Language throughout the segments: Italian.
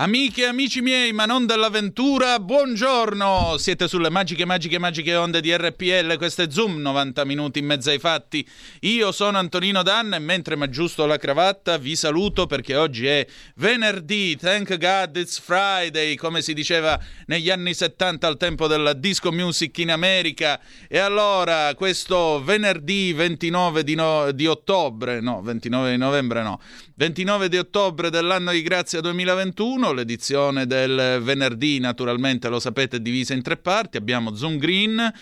Amiche e amici miei, ma non dell'avventura, buongiorno! Siete sulle magiche, magiche, magiche onde di RPL, questo è Zoom, 90 minuti in mezzo ai fatti. Io sono Antonino Danna e mentre mi aggiusto la cravatta vi saluto perché oggi è venerdì, thank God it's Friday, come si diceva negli anni 70 al tempo della disco music in America. E allora, questo venerdì 29 di, no- di ottobre, no, 29 di novembre no, 29 di ottobre dell'anno di grazia 2021, l'edizione del venerdì naturalmente lo sapete è divisa in tre parti, abbiamo Zoom Green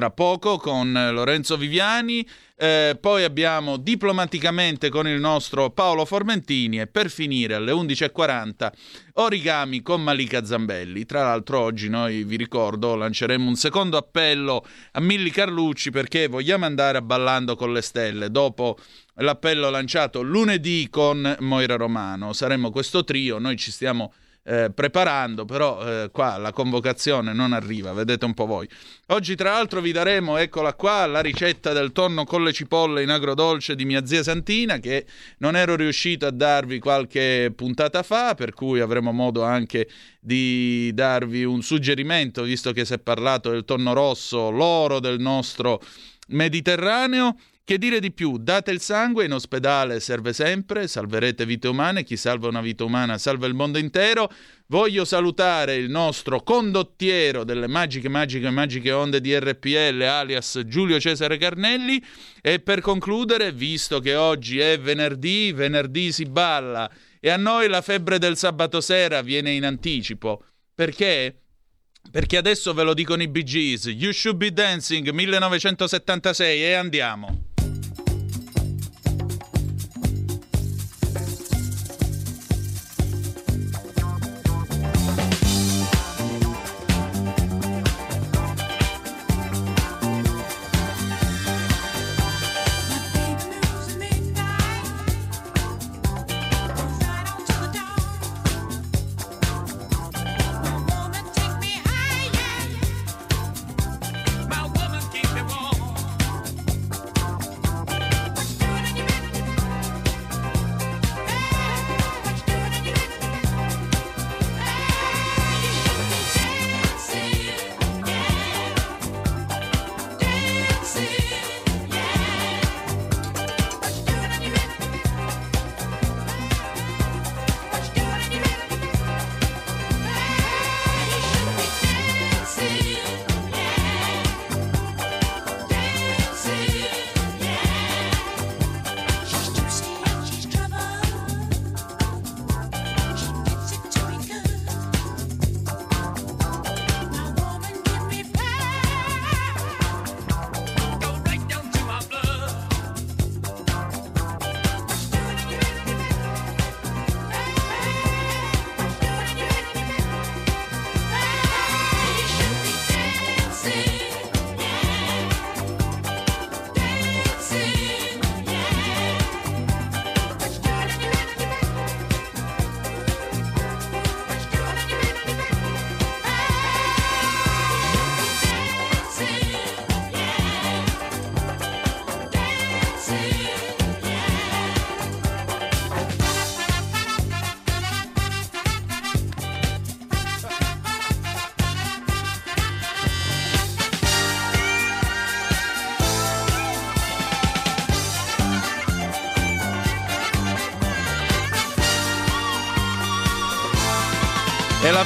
tra poco con Lorenzo Viviani, eh, poi abbiamo diplomaticamente con il nostro Paolo Formentini e per finire alle 11.40 origami con Malika Zambelli. Tra l'altro oggi noi vi ricordo lanceremo un secondo appello a Milli Carlucci perché vogliamo andare a Ballando con le Stelle dopo l'appello lanciato lunedì con Moira Romano. Saremo questo trio, noi ci stiamo eh, preparando, però eh, qua la convocazione non arriva, vedete un po' voi. Oggi tra l'altro vi daremo, eccola qua, la ricetta del tonno con le cipolle in agrodolce di mia zia Santina che non ero riuscito a darvi qualche puntata fa, per cui avremo modo anche di darvi un suggerimento, visto che si è parlato del tonno rosso, l'oro del nostro Mediterraneo. Che dire di più? Date il sangue, in ospedale serve sempre, salverete vite umane, chi salva una vita umana salva il mondo intero. Voglio salutare il nostro condottiero delle magiche, magiche, magiche onde di RPL, alias Giulio Cesare Carnelli. E per concludere, visto che oggi è venerdì, venerdì si balla e a noi la febbre del sabato sera viene in anticipo. Perché? Perché adesso ve lo dicono i Bee Gees, You Should Be Dancing 1976 e andiamo.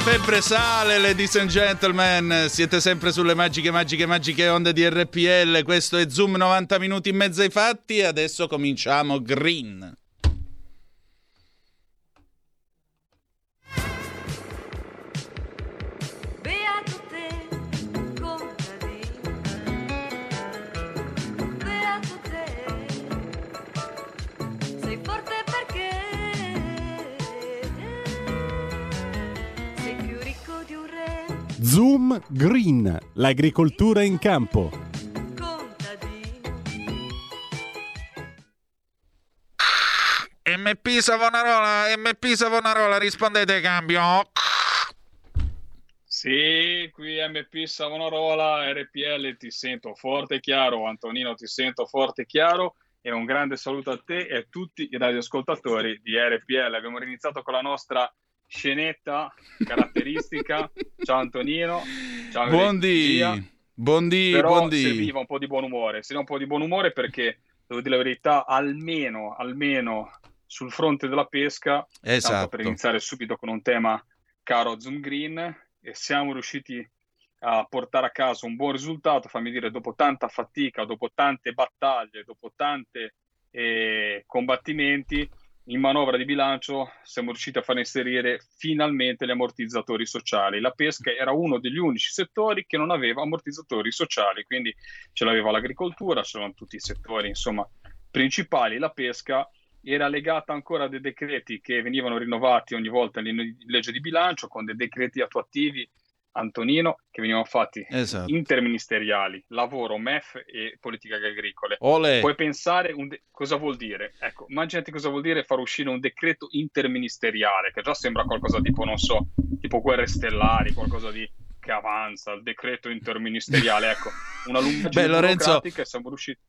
Febbre sale, ladies and gentlemen. Siete sempre sulle magiche, magiche, magiche onde di RPL. Questo è Zoom 90 minuti in mezzo ai fatti. Adesso cominciamo Green. L'agricoltura in campo. MP Savonarola, MP Savonarola, rispondete cambio. Sì, qui MP Savonarola, RPL ti sento forte e chiaro, Antonino ti sento forte e chiaro e un grande saluto a te e a tutti i radioascoltatori di RPL. Abbiamo iniziato con la nostra scenetta caratteristica. Ciao Antonino, ciao Buondì, buondì, Però buondì. serviva un po' di buon umore, serviva un po' di buon umore perché, devo dire la verità, almeno, almeno sul fronte della pesca, tanto per Esatto. iniziare subito con un tema caro a Zoom Green, e siamo riusciti a portare a casa un buon risultato, fammi dire, dopo tanta fatica, dopo tante battaglie, dopo tanti combattimenti, in manovra di bilancio siamo riusciti a far inserire finalmente gli ammortizzatori sociali. La pesca era uno degli unici settori che non aveva ammortizzatori sociali, quindi ce l'aveva l'agricoltura, ce l'avevano tutti i settori, insomma, principali. La pesca era legata ancora a dei decreti che venivano rinnovati ogni volta in legge di bilancio con dei decreti attuativi Antonino che venivano fatti Esatto. interministeriali, lavoro, MEF e politiche agricole. Olè. Puoi pensare de- cosa vuol dire? Ecco, immaginati cosa vuol dire far uscire un decreto interministeriale, che già sembra qualcosa tipo, non so, tipo guerre stellari, qualcosa di che avanza, il decreto interministeriale, ecco, una lunga Beh, Lorenzo- e siamo riusciti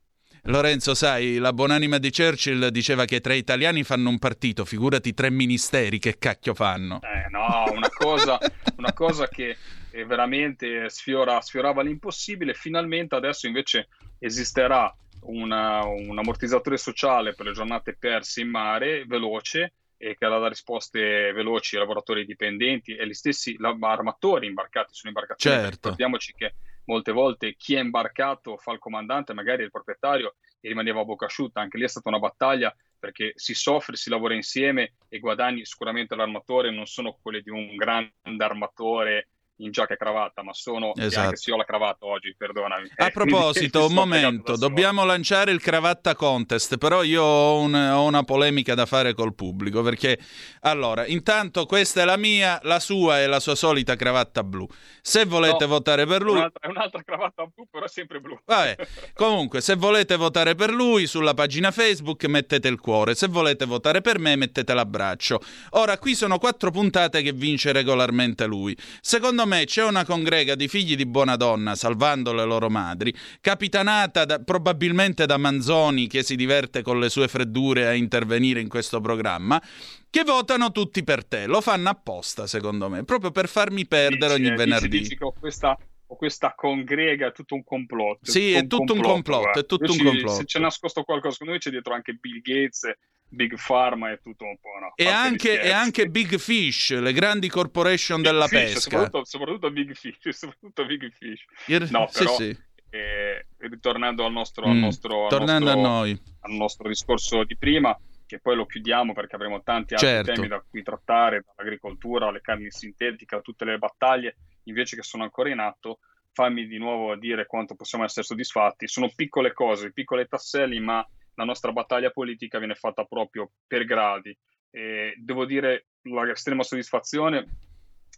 Lorenzo, sai, la buonanima di Churchill diceva che tre italiani fanno un partito, figurati tre ministeri, che cacchio fanno? Eh, no, una cosa, una cosa che veramente sfiora, sfiorava l'impossibile. Finalmente adesso invece esisterà una- un ammortizzatore sociale per le giornate perse in mare, veloce, e che darà risposte veloci ai lavoratori dipendenti e gli stessi armatori imbarcati sulle imbarcazioni. Certo. Ricordiamoci che molte volte chi è imbarcato fa il comandante, magari il proprietario, e rimaneva a bocca asciutta. Anche lì è stata una battaglia perché si soffre, si lavora insieme e guadagni sicuramente l'armatore non sono quelli di un grande armatore in giacca e cravatta, ma sono Esatto. anche se ho la cravatta oggi, perdonami. A proposito, un momento, dobbiamo lanciare il cravatta contest, però io ho, un- ho una polemica da fare col pubblico, perché allora, intanto questa è la mia, la sua è la sua solita cravatta blu. Se volete No, votare per lui, Un'altra, è un'altra cravatta blu, però è sempre blu. Vabbè, comunque, se volete votare per lui sulla pagina Facebook mettete il cuore, se volete votare per me mettete l'abbraccio. Ora, qui sono quattro puntate che vince regolarmente lui. Secondo me c'è una congrega di figli di buona donna, salvando le loro madri, capitanata da- probabilmente da Manzoni, che si diverte con le sue freddure a intervenire in questo programma, che votano tutti per te. Lo fanno apposta, secondo me, proprio per farmi perdere Dici, ogni eh, dici- venerdì. Dici che ho questa, questa congrega, è tutto un complotto. Sì, è tutto un complotto, è tutto un complotto. Se c'è nascosto qualcosa, secondo me c'è dietro anche Bill Gates, Big Pharma e tutto un po'. No? E anche, e anche Big Fish, le grandi corporation Big della Fish, pesca. Soprattutto, soprattutto Big Fish, soprattutto Big Fish. No, sì, però, sì. eh, ritornando al nostro, al Mm, nostro, al Tornando nostro- a noi. al nostro discorso di prima, che poi lo chiudiamo perché avremo tanti altri Certo. temi da cui trattare, dall'agricoltura alle carni sintetiche, a tutte le battaglie invece che sono ancora in atto. Fammi di nuovo dire quanto possiamo essere soddisfatti. Sono piccole cose, piccole tasselli, ma la nostra battaglia politica viene fatta proprio per gradi. E devo dire la estrema soddisfazione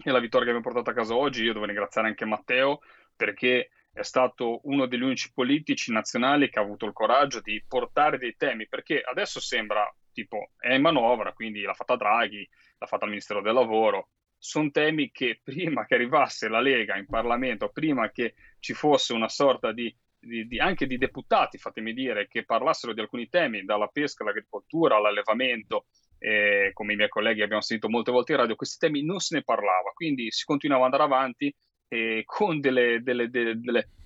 e la vittoria che abbiamo portato a casa oggi. Io devo ringraziare anche Matteo perché è stato uno degli unici politici nazionali che ha avuto il coraggio di portare dei temi, perché adesso sembra tipo è in manovra, quindi l'ha fatta Draghi, l'ha fatta il Ministero del Lavoro. Sono temi che prima che arrivasse la Lega in Parlamento, prima che ci fosse una sorta di, di- di- anche di deputati, fatemi dire, che parlassero di alcuni temi, dalla pesca all'agricoltura, all'allevamento, eh, come i miei colleghi abbiamo sentito molte volte in radio, questi temi non se ne parlava, quindi si continuava ad andare avanti eh, con delle, delle- delle-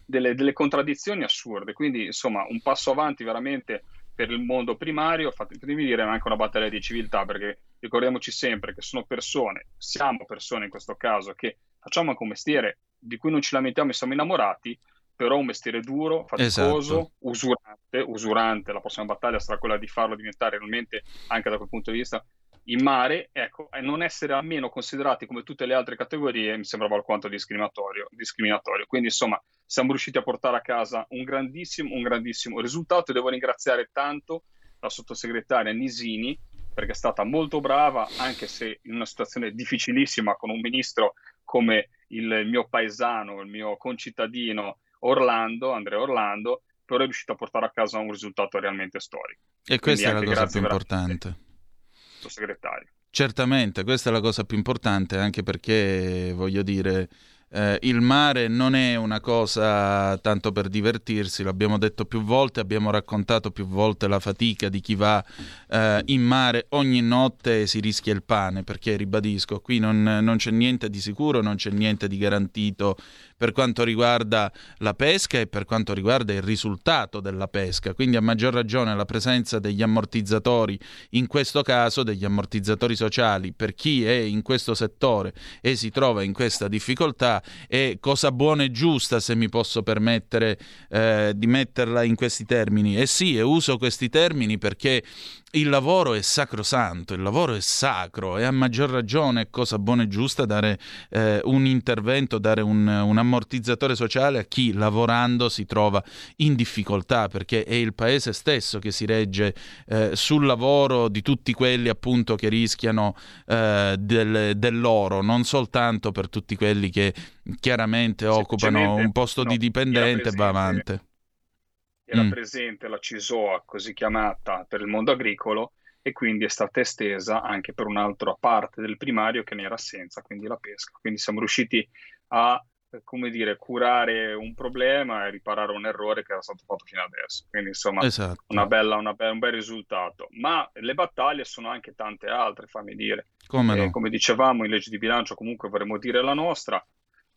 delle- contraddizioni assurde. Quindi, insomma, un passo avanti veramente per il mondo primario, fatemi dire, ma anche una battaglia di civiltà, perché ricordiamoci sempre che sono persone, siamo persone in questo caso, che facciamo anche un mestiere di cui non ci lamentiamo e siamo innamorati, però un mestiere duro, faticoso, Esatto. usurante, usurante, la prossima battaglia sarà quella di farlo diventare realmente, anche da quel punto di vista, in mare, ecco, e non essere almeno considerati come tutte le altre categorie mi sembrava alquanto discriminatorio, discriminatorio. Quindi, insomma, siamo riusciti a portare a casa un grandissimo, un grandissimo risultato e devo ringraziare tanto la sottosegretaria Nisini perché è stata molto brava, anche se in una situazione difficilissima con un ministro come il mio paesano, il mio concittadino Orlando, Andrea Orlando, però è riuscito a portare a casa un risultato realmente storico. E questa è la cosa più importante. Sottosegretario. Certamente, questa è la cosa più importante, anche perché, voglio dire, eh, il mare non è una cosa tanto per divertirsi, l'abbiamo detto più volte, abbiamo raccontato più volte la fatica di chi va eh, in mare ogni notte e si rischia il pane, perché ribadisco, qui non, non c'è niente di sicuro, non c'è niente di garantito per quanto riguarda la pesca e per quanto riguarda il risultato della pesca. Quindi a maggior ragione la presenza degli ammortizzatori, in questo caso degli ammortizzatori sociali, per chi è in questo settore e si trova in questa difficoltà, è cosa buona e giusta, se mi posso permettere eh, di metterla in questi termini. E sì, e uso questi termini perché il lavoro è sacrosanto, il lavoro è sacro e a maggior ragione è cosa buona e giusta dare eh, un intervento, dare un, un, ammortizzatore sociale a chi lavorando si trova in difficoltà perché è il paese stesso che si regge eh, sul lavoro di tutti quelli appunto che rischiano eh, del, dell'oro, non soltanto per tutti quelli che chiaramente occupano un posto no, di dipendente e va avanti era mm. presente la CISOA, così chiamata, per il mondo agricolo e quindi è stata estesa anche per un'altra parte del primario che ne era assenza, quindi la pesca. Quindi siamo riusciti a come dire, curare un problema e riparare un errore che era stato fatto fino adesso. Quindi, insomma, esatto. una bella, una be- un bel risultato. Ma le battaglie sono anche tante altre, fammi dire. Come, no? come dicevamo, in legge di bilancio comunque vorremmo dire la nostra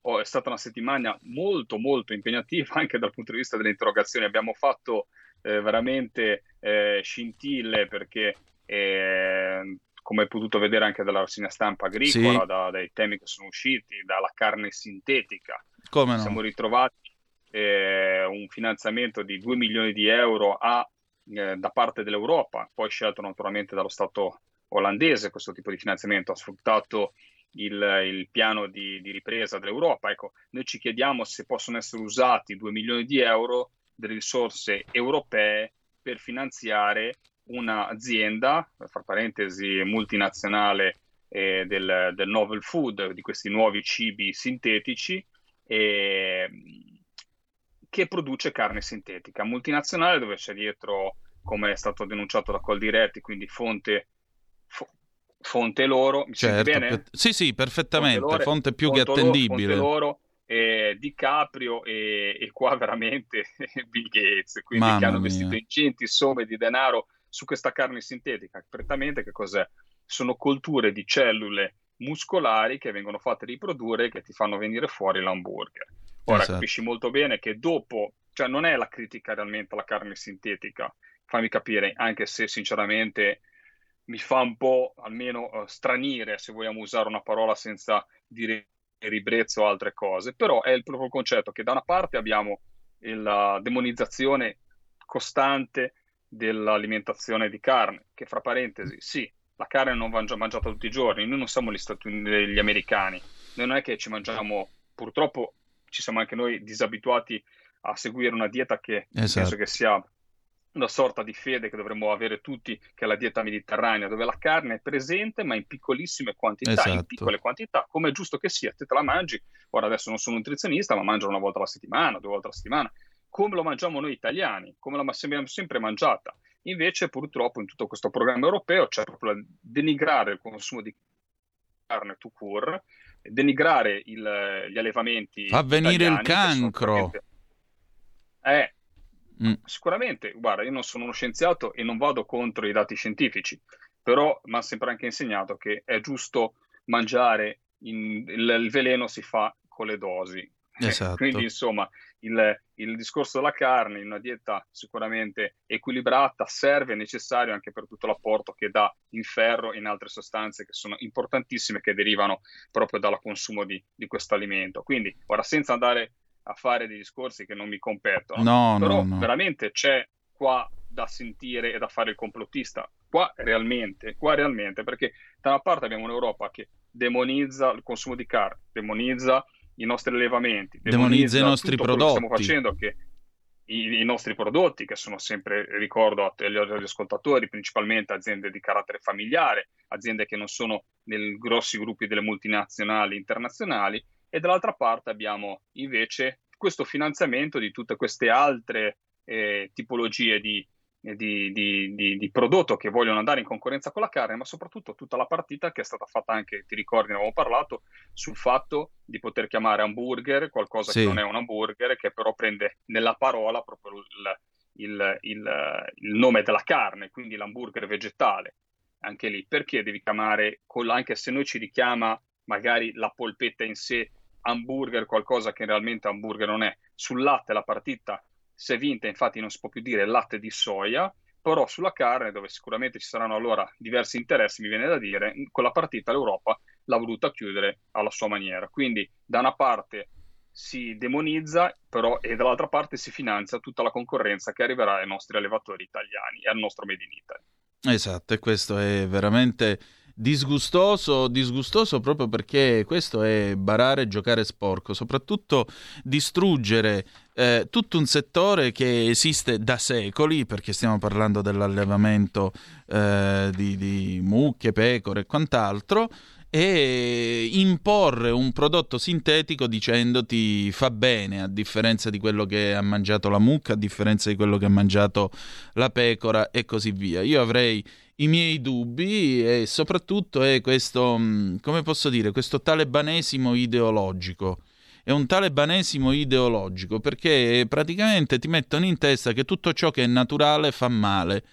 oh, è stata una settimana molto molto impegnativa anche dal punto di vista delle interrogazioni. Abbiamo fatto eh, veramente eh, scintille perché, eh, come hai potuto vedere anche dalla rassegna stampa agricola, sì. da, dai temi che sono usciti, dalla carne sintetica, come no? siamo ritrovati eh, un finanziamento di 2 milioni di euro a, eh, da parte dell'Europa, poi scelto naturalmente dallo Stato olandese questo tipo di finanziamento, ha sfruttato il, il piano di, di, ripresa dell'Europa. Ecco, noi ci chiediamo se possono essere usati 2 milioni di euro delle risorse europee per finanziare un'azienda, fra parentesi multinazionale eh, del, del, novel food, di questi nuovi cibi sintetici, eh, che produce carne sintetica. Multinazionale dove c'è dietro, come è stato denunciato da Coldiretti, quindi fonte fonte loro, mi certo, bene? Per... Sì, sì, perfettamente, fonte, loro, fonte più fonte che attendibile. Fonte loro, eh, DiCaprio e, e, qua veramente Bill Gates, quindi Mamma che hanno investito mia. ingenti somme di denaro su questa carne sintetica. Prettamente che cos'è? Sono colture di cellule muscolari che vengono fatte riprodurre e che ti fanno venire fuori l'hamburger. Ora esatto. capisci molto bene che dopo, cioè non è la critica realmente alla carne sintetica, fammi capire, anche se sinceramente mi fa un po' almeno uh, stranire, se vogliamo usare una parola senza dire ribrezzo o altre cose, però è il proprio concetto che da una parte abbiamo la demonizzazione costante dell'alimentazione di carne, che fra parentesi, sì, la carne non va mangiata tutti i giorni, noi non siamo gli, Stati Uniti, gli americani, noi non è che ci mangiamo, purtroppo ci siamo anche noi disabituati a seguire una dieta che esatto. penso che sia una sorta di fede che dovremmo avere tutti, che è la dieta mediterranea, dove la carne è presente ma in piccolissime quantità, esatto. in piccole quantità, come è giusto che sia, te, te la mangi, ora adesso non sono nutrizionista, ma mangio una volta alla settimana, due volte alla settimana, come lo mangiamo noi italiani, come la abbiamo sempre mangiata. Invece purtroppo in tutto questo programma europeo c'è proprio la denigrare il consumo di carne to cure, denigrare il, gli allevamenti. Fa venire il cancro. Eh, Mm. Sicuramente, guarda, io non sono uno scienziato e non vado contro i dati scientifici, però mi ha sempre anche insegnato che è giusto mangiare, in, il, il, veleno si fa con le dosi. Esatto. Quindi, insomma, il, il, discorso della carne in una dieta sicuramente equilibrata serve, è necessario anche per tutto l'apporto che dà in ferro e in altre sostanze che sono importantissime che derivano proprio dal consumo di, di questo alimento. Quindi, ora, senza andare a fare dei discorsi che non mi competono. No, Però no, no. veramente c'è qua da sentire e da fare il complottista. Qua realmente, qua realmente, perché da una parte abbiamo un'Europa che demonizza il consumo di carne, demonizza i nostri allevamenti, demonizza, demonizza i nostri prodotti. stiamo facendo che i, i, nostri prodotti, che sono sempre, ricordo agli, agli ascoltatori, principalmente aziende di carattere familiare, aziende che non sono nei grossi gruppi delle multinazionali internazionali, e dall'altra parte abbiamo invece questo finanziamento di tutte queste altre eh, tipologie di, di, di, di, di, prodotto che vogliono andare in concorrenza con la carne, ma soprattutto tutta la partita che è stata fatta anche, ti ricordi, ne avevamo parlato, sul fatto di poter chiamare hamburger qualcosa sì. che non è un hamburger, che però prende nella parola proprio il, il, il, il nome della carne, quindi l'hamburger vegetale. Anche lì, perché devi chiamare, anche se noi ci richiama magari la polpetta in sé, hamburger, qualcosa che realmente hamburger non è. Sul latte la partita si è vinta, infatti non si può più dire latte di soia, però sulla carne, dove sicuramente ci saranno allora diversi interessi, mi viene da dire, quella partita l'Europa l'ha voluta chiudere alla sua maniera. Quindi da una parte si demonizza, però e dall'altra parte si finanzia tutta la concorrenza che arriverà ai nostri allevatori italiani e al nostro Made in Italy. Esatto, e questo è veramente disgustoso, disgustoso proprio perché questo è barare e giocare sporco, soprattutto distruggere eh, tutto un settore che esiste da secoli, perché stiamo parlando dell'allevamento eh, di, di mucche, pecore e quant'altro, e imporre un prodotto sintetico dicendoti fa bene a differenza di quello che ha mangiato la mucca, a differenza di quello che ha mangiato la pecora e così via. Io avrei i miei dubbi e soprattutto è questo, mm, come posso dire, questo talebanesimo ideologico. È un talebanesimo ideologico perché praticamente ti mettono in testa che tutto ciò che è naturale fa male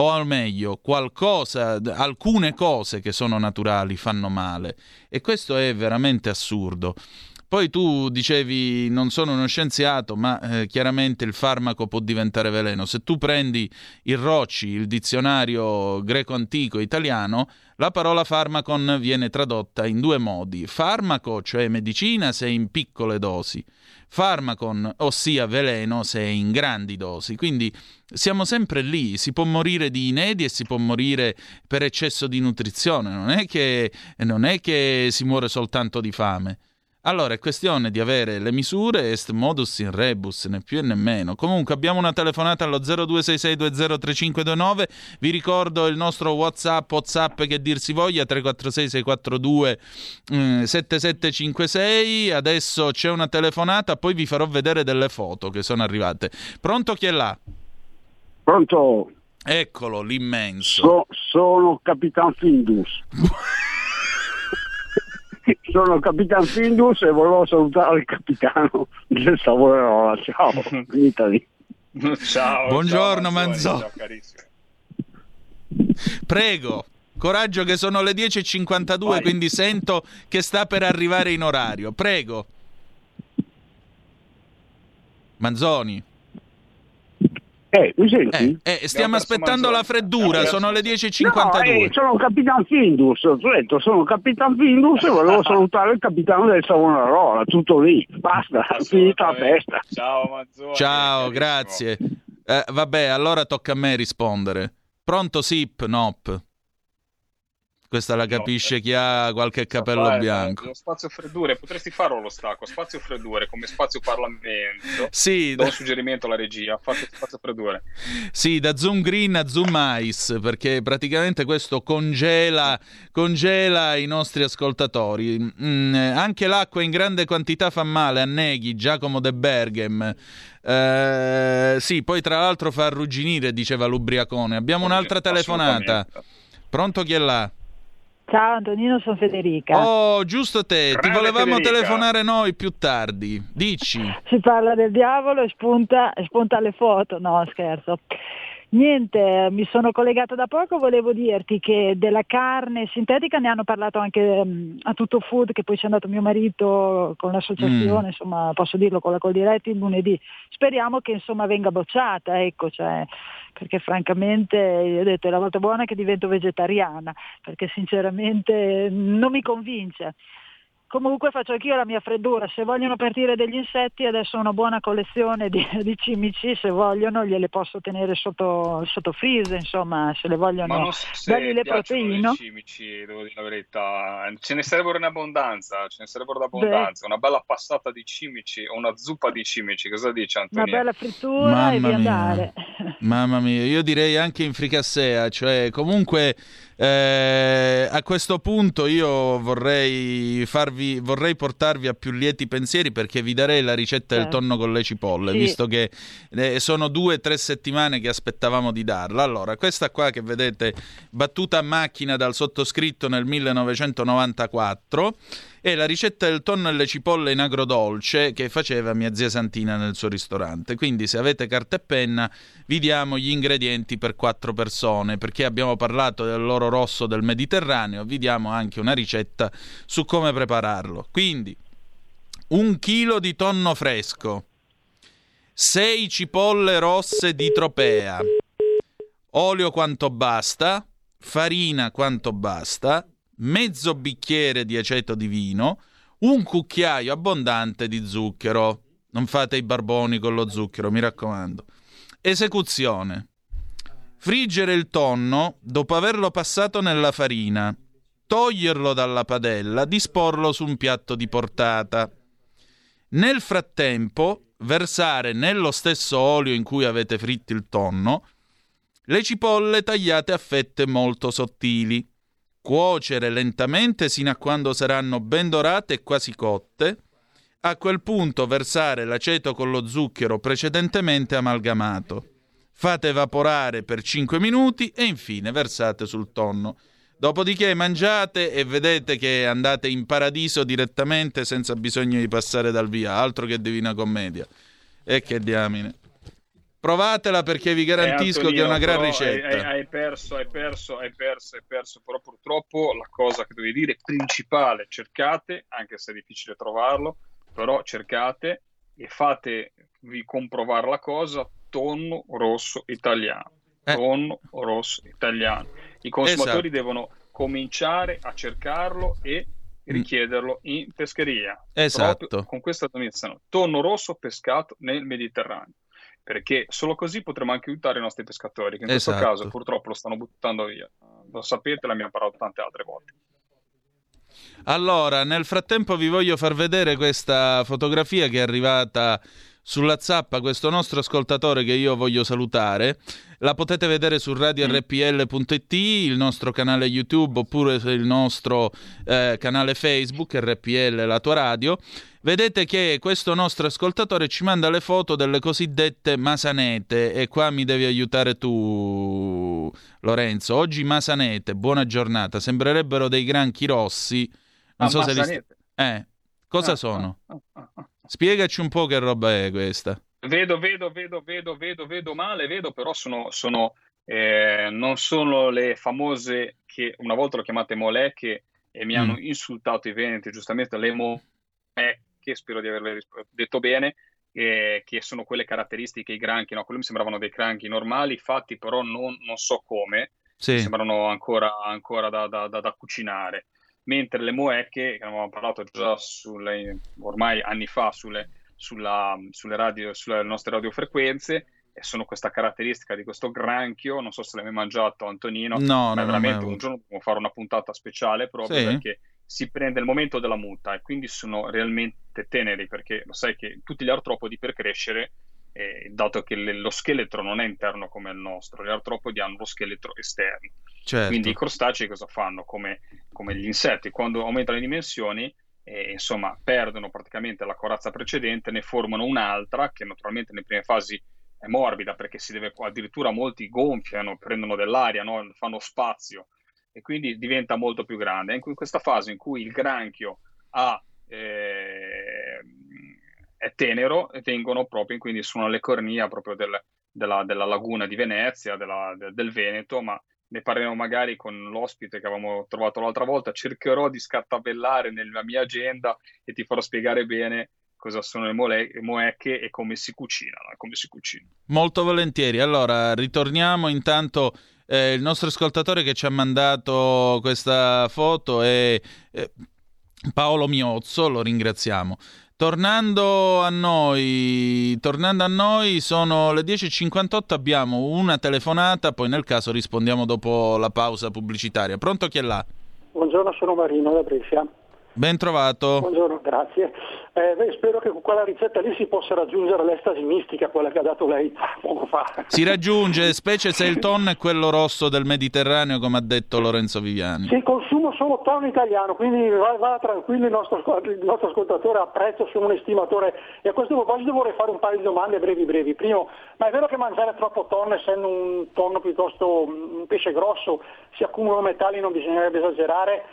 o al meglio, qualcosa, alcune cose che sono naturali fanno male. E questo è veramente assurdo. Poi tu dicevi non sono uno scienziato, ma eh, chiaramente il farmaco può diventare veleno. Se tu prendi il Rocci, il dizionario greco-antico italiano, la parola farmacon viene tradotta in due modi. Farmaco, cioè medicina, se in piccole dosi. Farmacon, ossia veleno, se in grandi dosi. Quindi siamo sempre lì, si può morire di inedi e si può morire per eccesso di nutrizione, non è che, non è che si muore soltanto di fame. Allora è questione di avere le misure est modus in rebus, né più né meno. Comunque abbiamo una telefonata allo 0266203529. Vi ricordo il nostro WhatsApp, WhatsApp che dir si voglia 346 642 eh, 7756. Adesso c'è una telefonata, poi vi farò vedere delle foto che sono arrivate. Pronto chi è là? Pronto? Eccolo, l'immenso. So, sono Capitan Findus. sono il capitano Findus e volevo salutare il capitano del Savonarola. Ciao, Italy. ciao. Buongiorno ciao, Manzo. Ciao, Prego. Coraggio che sono le 10.52, Vai. quindi sento che sta per arrivare in orario. Prego. Manzoni. Eh, mi senti? Eh, eh, stiamo aspettando la freddura, sono le 10.52. No, eh, sono Capitan Findus, ho detto, sono Capitan Findus e volevo salutare il capitano del Savonarola, tutto lì, basta, finita la festa. Ciao Mazzoni. Ciao, grazie. Eh, vabbè, allora tocca a me rispondere. Pronto, Sip, Nop? Questa la capisce no, chi ha qualche capello fare, bianco. Lo spazio freddure, potresti farlo lo stacco, spazio freddure come spazio Parlamento. Sì. Do un suggerimento alla regia, fate spazio freddure. Sì, da Zoom Green a Zoom Ice, perché praticamente questo congela, congela i nostri ascoltatori. Mm, anche l'acqua in grande quantità fa male, anneghi, Giacomo De Berghem. Eh, sì, poi tra l'altro fa arrugginire, diceva l'ubriacone. Abbiamo un'altra telefonata. Pronto chi è là? Ciao Antonino, sono Federica. Oh, giusto te, Grande ti volevamo Federica. telefonare noi più tardi. Dici. Si parla del diavolo e spunta, e spunta le foto. No, scherzo. Niente, mi sono collegato da poco, volevo dirti che della carne sintetica ne hanno parlato anche um, a Tutto Food, che poi c'è andato mio marito con l'associazione, mm. insomma posso dirlo con la Coldiretti lunedì. Speriamo che insomma venga bocciata, ecco, cioè, perché francamente io ho detto è la volta buona che divento vegetariana, perché sinceramente non mi convince. Comunque faccio anch'io la mia freddura, se vogliono partire degli insetti adesso ho una buona collezione di, di cimici, se vogliono gliele posso tenere sotto, sotto freeze, insomma se le vogliono so dargli le proteine. cimici, devo dire la verità, ce ne sarebbero in abbondanza, ce ne sarebbero d'abbondanza, Beh. una bella passata di cimici o una zuppa di cimici, cosa dice Antonio? Una bella frittura Mamma e di andare. Mamma mia, io direi anche in fricassea, cioè comunque eh, a questo punto io vorrei, farvi, vorrei portarvi a più lieti pensieri perché vi darei la ricetta del Certo. tonno con le cipolle, Sì. visto che eh, sono due o tre settimane che aspettavamo di darla. Allora, questa qua che vedete battuta a macchina dal sottoscritto nel 1994 è la ricetta del tonno e le cipolle in agrodolce che faceva mia zia Santina nel suo ristorante. Quindi se avete carta e penna vi diamo gli ingredienti per quattro persone, perché abbiamo parlato del loro rosso del Mediterraneo, vi diamo anche una ricetta su come prepararlo. Quindi un chilo di tonno fresco, 6 cipolle rosse di tropea, olio quanto basta, farina quanto basta, mezzo bicchiere di aceto di vino, un cucchiaio abbondante di zucchero. Non fate i barboni con lo zucchero, mi raccomando. Esecuzione. Friggere il tonno dopo averlo passato nella farina, toglierlo dalla padella, disporlo su un piatto di portata. Nel frattempo, versare nello stesso olio in cui avete fritto il tonno le cipolle tagliate a fette molto sottili. Cuocere lentamente sino a quando saranno ben dorate e quasi cotte. A quel punto versare l'aceto con lo zucchero precedentemente amalgamato. Fate evaporare per 5 minuti e infine versate sul tonno. Dopodiché mangiate e vedete che andate in paradiso direttamente senza bisogno di passare dal via, altro che Divina Commedia. E che diamine. Provatela perché vi garantisco Eh, che è una gran ricetta. Hai, hai- perso, hai perso, hai perso, hai perso. Però purtroppo la cosa che devi dire principale, cercate, anche se è difficile trovarlo, però cercate e fatevi comprovare la cosa, tonno rosso italiano. Eh. Tonno rosso italiano. I consumatori Esatto. devono cominciare a cercarlo e richiederlo in pescheria. Esatto. Proprio con questa definizione. Tonno rosso pescato nel Mediterraneo perché solo così potremo anche aiutare i nostri pescatori, che in questo Esatto. caso purtroppo lo stanno buttando via. Lo sapete, l'abbiamo parlato tante altre volte. Allora, nel frattempo vi voglio far vedere questa fotografia che è arrivata sulla zappa, questo nostro ascoltatore che io voglio salutare. La potete vedere su radiorpl.it, il nostro canale YouTube oppure il nostro eh, canale Facebook, RPL La tua radio. Vedete che questo nostro ascoltatore ci manda le foto delle cosiddette masanete e qua mi devi aiutare tu Lorenzo. Oggi masanete, buona giornata, sembrerebbero dei granchi rossi. Non Ah, so se li... Eh, cosa Ah, sono? ah, ah, ah. Spiegaci un po' che roba è questa. Vedo, vedo, vedo, vedo, vedo, vedo male, vedo, però sono, sono, eh, non sono le famose che una volta l'ho chiamate molecche e mi Mm. hanno insultato i veneti, giustamente le molecche, spero di averle detto bene, eh, che sono quelle caratteristiche, i granchi, no? Quelli mi sembravano dei granchi normali, fatti però non, non so come, Sì, mi sembrano ancora, ancora da, da- da- da cucinare. Mentre le moecche, che avevamo parlato già sulle, ormai anni fa sulle, sulla- sulle radio, sulle nostre radiofrequenze, sono questa caratteristica di questo granchio, non so se l'hai mai mangiato Antonino, no, ma mai veramente un giorno dobbiamo fare una puntata speciale proprio Sì? perché si prende il momento della muta e quindi sono realmente teneri perché lo sai che tutti gli artropodi per crescere, eh, dato che le- lo scheletro non è interno come il nostro, gli artropodi hanno lo scheletro esterno. Certo. Quindi i crostacei cosa fanno? Come, come gli insetti, quando aumentano le dimensioni, eh, insomma, perdono praticamente la corazza precedente, ne formano un'altra che naturalmente nelle prime fasi è morbida perché si deve, addirittura molti gonfiano, prendono dell'aria, no? fanno spazio e quindi diventa molto più grande. Ecco, in questa fase in cui il granchio ha, eh, è tenero, vengono proprio, quindi sono le cornia proprio del- della, della laguna di Venezia, della- de- del Veneto, ma ne parleremo magari con l'ospite che avevamo trovato l'altra volta. Cercherò di scartabellare nella mia agenda e ti farò spiegare bene cosa sono le mole- moecche e come si cucinano. e Come si cucinano. Molto volentieri. Allora, ritorniamo intanto. eh, il nostro ascoltatore che ci ha mandato questa foto è eh, Paolo Miozzo, lo ringraziamo. Tornando a noi, tornando a noi, sono le 10.58, abbiamo una telefonata, poi nel caso rispondiamo dopo la pausa pubblicitaria. Pronto chi è là? Buongiorno, sono Marino da Brescia. Ben trovato. Buongiorno, grazie. Eh, beh, spero che con quella ricetta lì si possa raggiungere l'estasi mistica, quella che ha dato lei poco fa. Si raggiunge, specie se il tonno è quello rosso del Mediterraneo, come ha detto Lorenzo Viviani. Sì, consumo solo tonno italiano, quindi va, va tranquillo il nostro, il nostro ascoltatore, apprezzo, sono un estimatore. E a questo proposito vorrei fare un paio di domande brevi brevi. Primo, ma è vero che mangiare troppo tonno, essendo un tonno piuttosto un pesce grosso, si accumulano metalli, non bisognerebbe esagerare?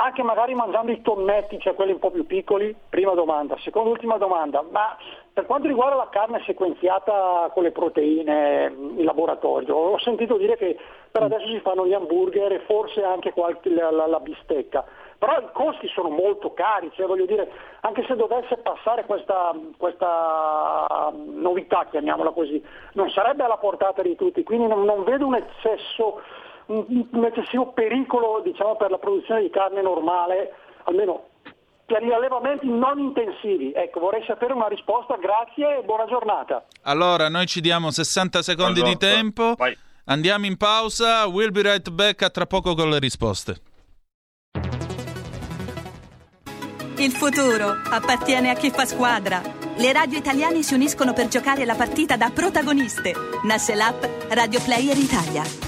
Anche magari mangiando i tonnetti, cioè quelli un po' più piccoli? Prima domanda. Seconda ultima domanda, ma per quanto riguarda la carne sequenziata con le proteine in laboratorio, ho sentito dire che per adesso si fanno gli hamburger e forse anche qualche, la, la, la bistecca, però i costi sono molto cari, cioè voglio dire, anche se dovesse passare questa, questa novità, chiamiamola così, non sarebbe alla portata di tutti, quindi non, non vedo un eccesso un eccessivo pericolo diciamo, per la produzione di carne normale, almeno per gli allevamenti non intensivi. Ecco, vorrei sapere una risposta, grazie e buona giornata. Allora, noi ci diamo 60 secondi Allora, di tempo, vai. andiamo in pausa, we'll be right back a tra poco con le risposte. Il futuro appartiene a chi fa squadra. Le radio italiane si uniscono per giocare la partita da protagoniste. Nasce l'app Radio Player Italia.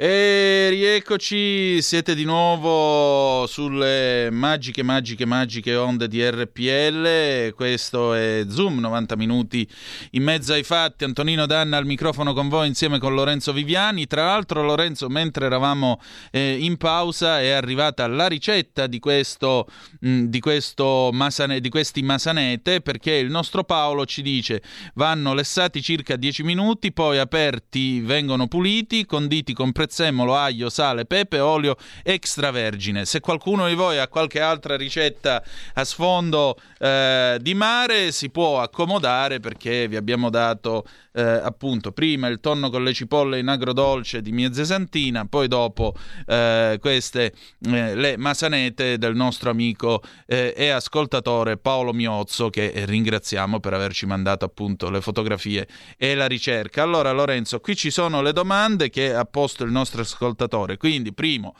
E rieccoci, siete di nuovo sulle magiche, magiche, magiche onde di RPL. Questo è Zoom, 90 minuti in mezzo ai fatti. Antonino Danna al microfono con voi insieme con Lorenzo Viviani. Tra l'altro, Lorenzo, mentre eravamo eh, in pausa, è arrivata la ricetta di, questo, mh, di, questo masane- di questi masanete perché il nostro Paolo ci dice vanno lessati circa 10 minuti, poi aperti vengono puliti, conditi con prezzemolo, aglio, sale, pepe, olio extravergine. Se qualcuno di voi ha qualche altra ricetta a sfondo eh, di mare, si può accomodare perché vi abbiamo dato eh, appunto prima il tonno con le cipolle in agrodolce di mia zia Santina, poi dopo eh, queste eh, le masanete del nostro amico eh, e ascoltatore Paolo Miozzo che ringraziamo per averci mandato appunto le fotografie e la ricerca. Allora Lorenzo, qui ci sono le domande che ha posto il nostro ascoltatore. Quindi, primo,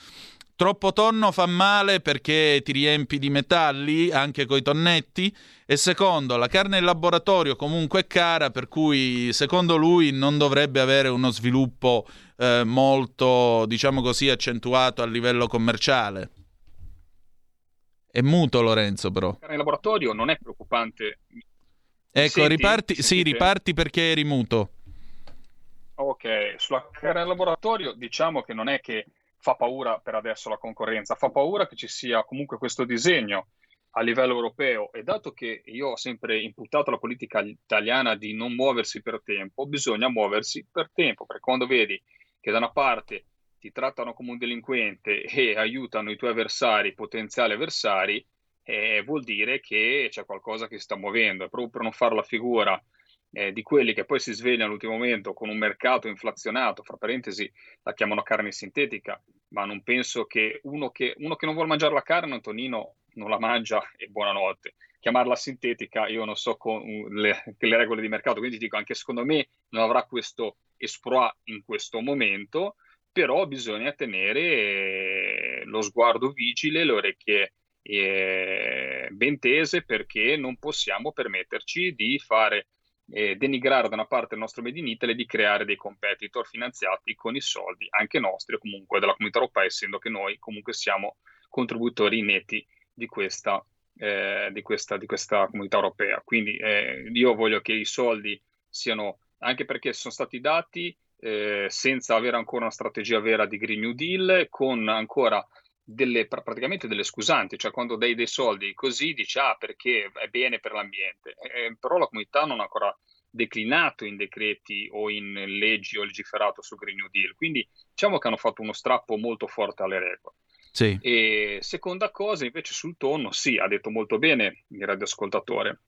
troppo tonno fa male perché ti riempi di metalli anche coi tonnetti? E secondo, la carne in laboratorio comunque è cara, per cui secondo lui non dovrebbe avere uno sviluppo eh, molto, diciamo così, accentuato a livello commerciale. È muto Lorenzo però. La carne in laboratorio non è preoccupante. Ecco, Senti? riparti, sì, riparti perché eri muto. Ok, sulla carne in laboratorio diciamo che non è che fa paura per adesso la concorrenza, fa paura che ci sia comunque questo disegno a livello europeo e dato che io ho sempre imputato la politica italiana di non muoversi per tempo, bisogna muoversi per tempo, perché quando vedi che da una parte ti trattano come un delinquente e aiutano i tuoi avversari, potenziali avversari, eh, vuol dire che c'è qualcosa che si sta muovendo. E proprio per non fare la figura eh, di quelli che poi si svegliano all'ultimo momento con un mercato inflazionato, fra parentesi la chiamano carne sintetica, ma non penso che uno che, uno che non vuole mangiare la carne, Antonino, non la mangia e buonanotte. Chiamarla sintetica, io non so con le, le regole di mercato, quindi dico anche secondo me non avrà questo esploit in questo momento, però bisogna tenere eh, lo sguardo vigile, le orecchie eh, ben tese perché non possiamo permetterci di fare eh, denigrare da una parte il nostro Made in Italy e di creare dei competitor finanziati con i soldi anche nostri o comunque della comunità europea, essendo che noi comunque siamo contributori netti di questa, eh, di questa, di questa comunità europea. Quindi eh, io voglio che i soldi siano, anche perché sono stati dati eh, senza avere ancora una strategia vera di Green New Deal, con ancora delle, praticamente delle scusanti, cioè quando dai dei soldi così dici ah perché è bene per l'ambiente, eh, però la comunità non ha ancora declinato in decreti o in leggi o legiferato sul Green New Deal, quindi diciamo che hanno fatto uno strappo molto forte alle regole. Sì. E seconda cosa invece sul tonno, sì, ha detto molto bene il radioascoltatore,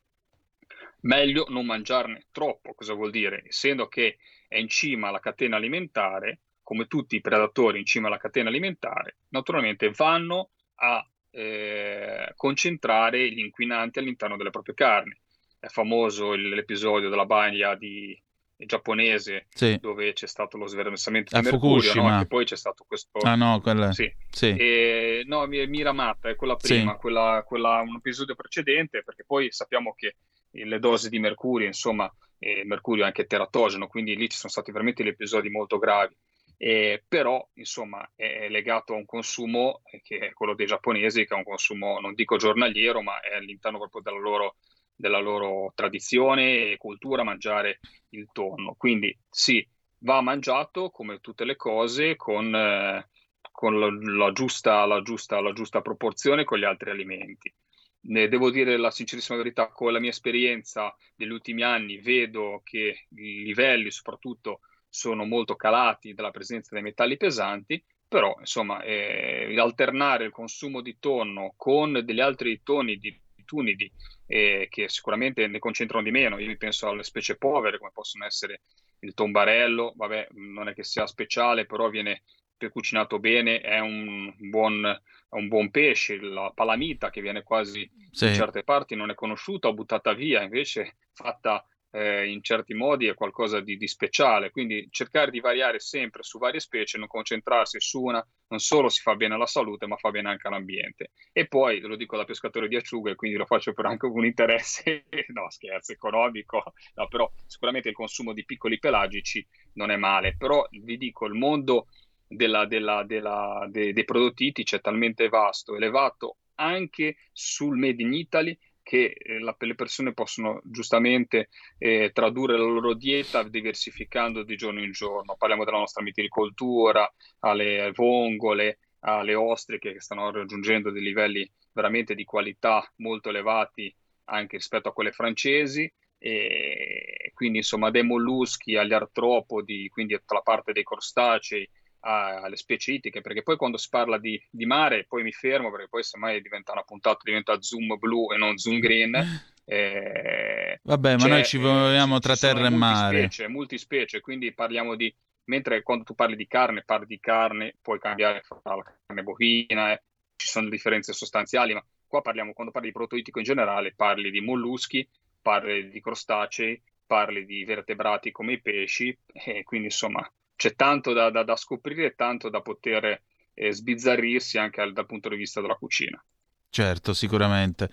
meglio non mangiarne troppo, cosa vuol dire? Essendo che è in cima alla catena alimentare, come tutti i predatori in cima alla catena alimentare, naturalmente vanno a eh, concentrare gli inquinanti all'interno delle proprie carni. È famoso l'episodio della bagna di, giapponese sì. dove c'è stato lo sversamento a di mercurio, Fukushima. no? e poi c'è stato questo... Ah no, quella... Sì. Sì. E, no, Mi- Miramata è quella prima, Sì. quella, quella- un episodio precedente, perché poi sappiamo che le dosi di mercurio, insomma, eh, mercurio è anche teratogeno, quindi lì ci sono stati veramente gli episodi molto gravi. Eh, però, insomma, è, legato a un consumo eh, che è quello dei giapponesi, che è un consumo, non dico giornaliero, ma è all'interno proprio della loro, della loro tradizione e cultura mangiare il tonno. Quindi sì, va mangiato come tutte le cose con, eh, con la, la giusta, la, giusta, la giusta proporzione con gli altri alimenti. Devo dire la sincerissima verità, con la mia esperienza degli ultimi anni vedo che i livelli soprattutto sono molto calati dalla presenza dei metalli pesanti, però insomma eh, alternare il consumo di tonno con degli altri toni di tunidi eh, che sicuramente ne concentrano di meno, io penso alle specie povere come possono essere il tombarello, vabbè non è che sia speciale, però viene cucinato bene, è un buon, è un buon pesce, la palamita che viene quasi Sì. in certe parti non è conosciuta o buttata via, invece fatta eh, in certi modi è qualcosa di, di speciale, quindi cercare di variare sempre su varie specie, non concentrarsi su una, non solo si fa bene alla salute, ma fa bene anche all'ambiente. E poi, lo dico da pescatore di acciughe, quindi lo faccio per anche un interesse, no scherzo, economico, no, però sicuramente il consumo di piccoli pelagici non è male, però vi dico, il mondo della- della- della- de- dei prodotti ittici è talmente vasto, elevato anche sul Made in Italy che eh, la- le persone possono giustamente eh, tradurre la loro dieta diversificando di giorno in giorno. Parliamo della nostra mitilicoltura, alle vongole, alle ostriche che stanno raggiungendo dei livelli veramente di qualità molto elevati anche rispetto a quelle francesi. E quindi insomma dai molluschi agli artropodi, quindi tutta la parte dei crostacei, a- alle specie ittiche, perché poi quando si parla di, di mare, poi mi fermo perché poi semmai diventa una puntata, diventa zoom blu e non zoom green. eh, Vabbè, ma noi ci eh, muoviamo ci tra sono terra e mare. multispecie, multispecie, quindi parliamo di, mentre quando tu parli di carne, parli di carne, puoi cambiare fra la carne bovina, eh, ci sono differenze sostanziali, ma qua parliamo, quando parli di protoitico in generale, parli di molluschi, parli di crostacei, parli di vertebrati come i pesci, e quindi insomma c'è tanto da, da- da scoprire, tanto da poter eh, sbizzarrirsi anche al- dal punto di vista della cucina. Certo, sicuramente.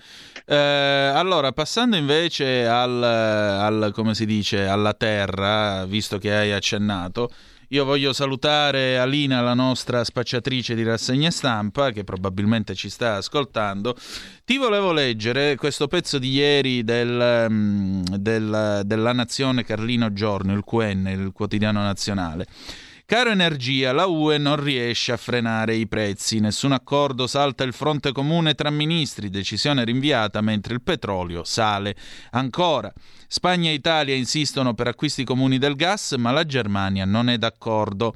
Eh, allora, passando invece al, al- come si dice, alla terra, visto che hai accennato, io voglio salutare Alina, la nostra spacciatrice di rassegna stampa, che probabilmente ci sta ascoltando. Ti volevo leggere questo pezzo di ieri del, mm, del- della Nazione Carlino Giorno, il QN, il quotidiano nazionale. Caro energia, la UE non riesce a frenare i prezzi, nessun accordo salta il fronte comune tra ministri, decisione rinviata mentre il petrolio sale. Ancora, Spagna e Italia insistono per acquisti comuni del gas, ma la Germania non è d'accordo.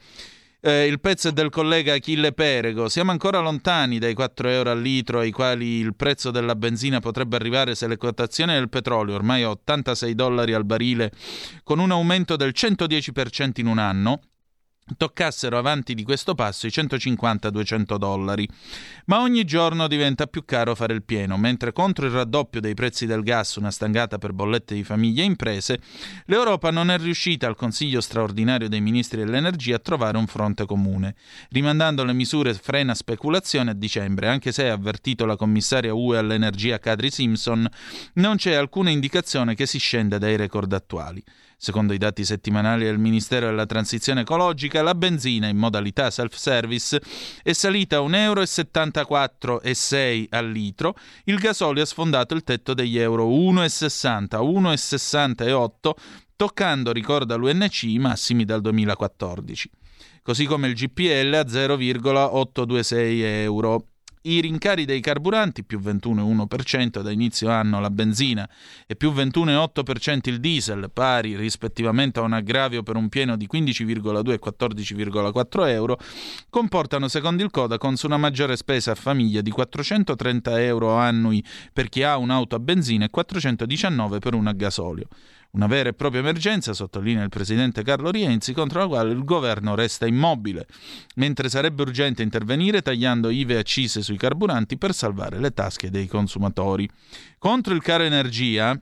Eh, il pezzo è del collega Achille Perego. Siamo ancora lontani dai 4 euro al litro ai quali il prezzo della benzina potrebbe arrivare se le quotazioni del petrolio, ormai a 86 dollari al barile, con un aumento del 110% in un anno, toccassero avanti di questo passo i 150-200 dollari. Ma ogni giorno diventa più caro fare il pieno, mentre contro il raddoppio dei prezzi del gas, una stangata per bollette di famiglie e imprese, l'Europa non è riuscita al Consiglio straordinario dei ministri dell'energia a trovare un fronte comune, rimandando le misure frena speculazione a dicembre, anche se, ha avvertito la commissaria UE all'energia Kadri Simpson, non c'è alcuna indicazione che si scenda dai record attuali. Secondo i dati settimanali del Ministero della Transizione Ecologica, la benzina in modalità self-service è salita a 1,74 euro al litro, il gasolio ha sfondato il tetto degli euro 1,60, 1,68, toccando, ricorda l'UNC, i massimi dal 2014. così come il GPL a 0,826 euro. I rincari dei carburanti più 21,1% da inizio anno la benzina e più 21,8% il diesel, pari rispettivamente a un aggravio per un pieno di 15,2 e 14,4 euro, comportano secondo il Codacons una maggiore spesa a famiglia di 430 euro annui per chi ha un'auto a benzina e 419 per una a gasolio. Una vera e propria emergenza, sottolinea il presidente Carlo Rienzi, contro la quale il governo resta immobile, mentre sarebbe urgente intervenire tagliando IVE e accise sui carburanti per salvare le tasche dei consumatori. Contro il caro energia,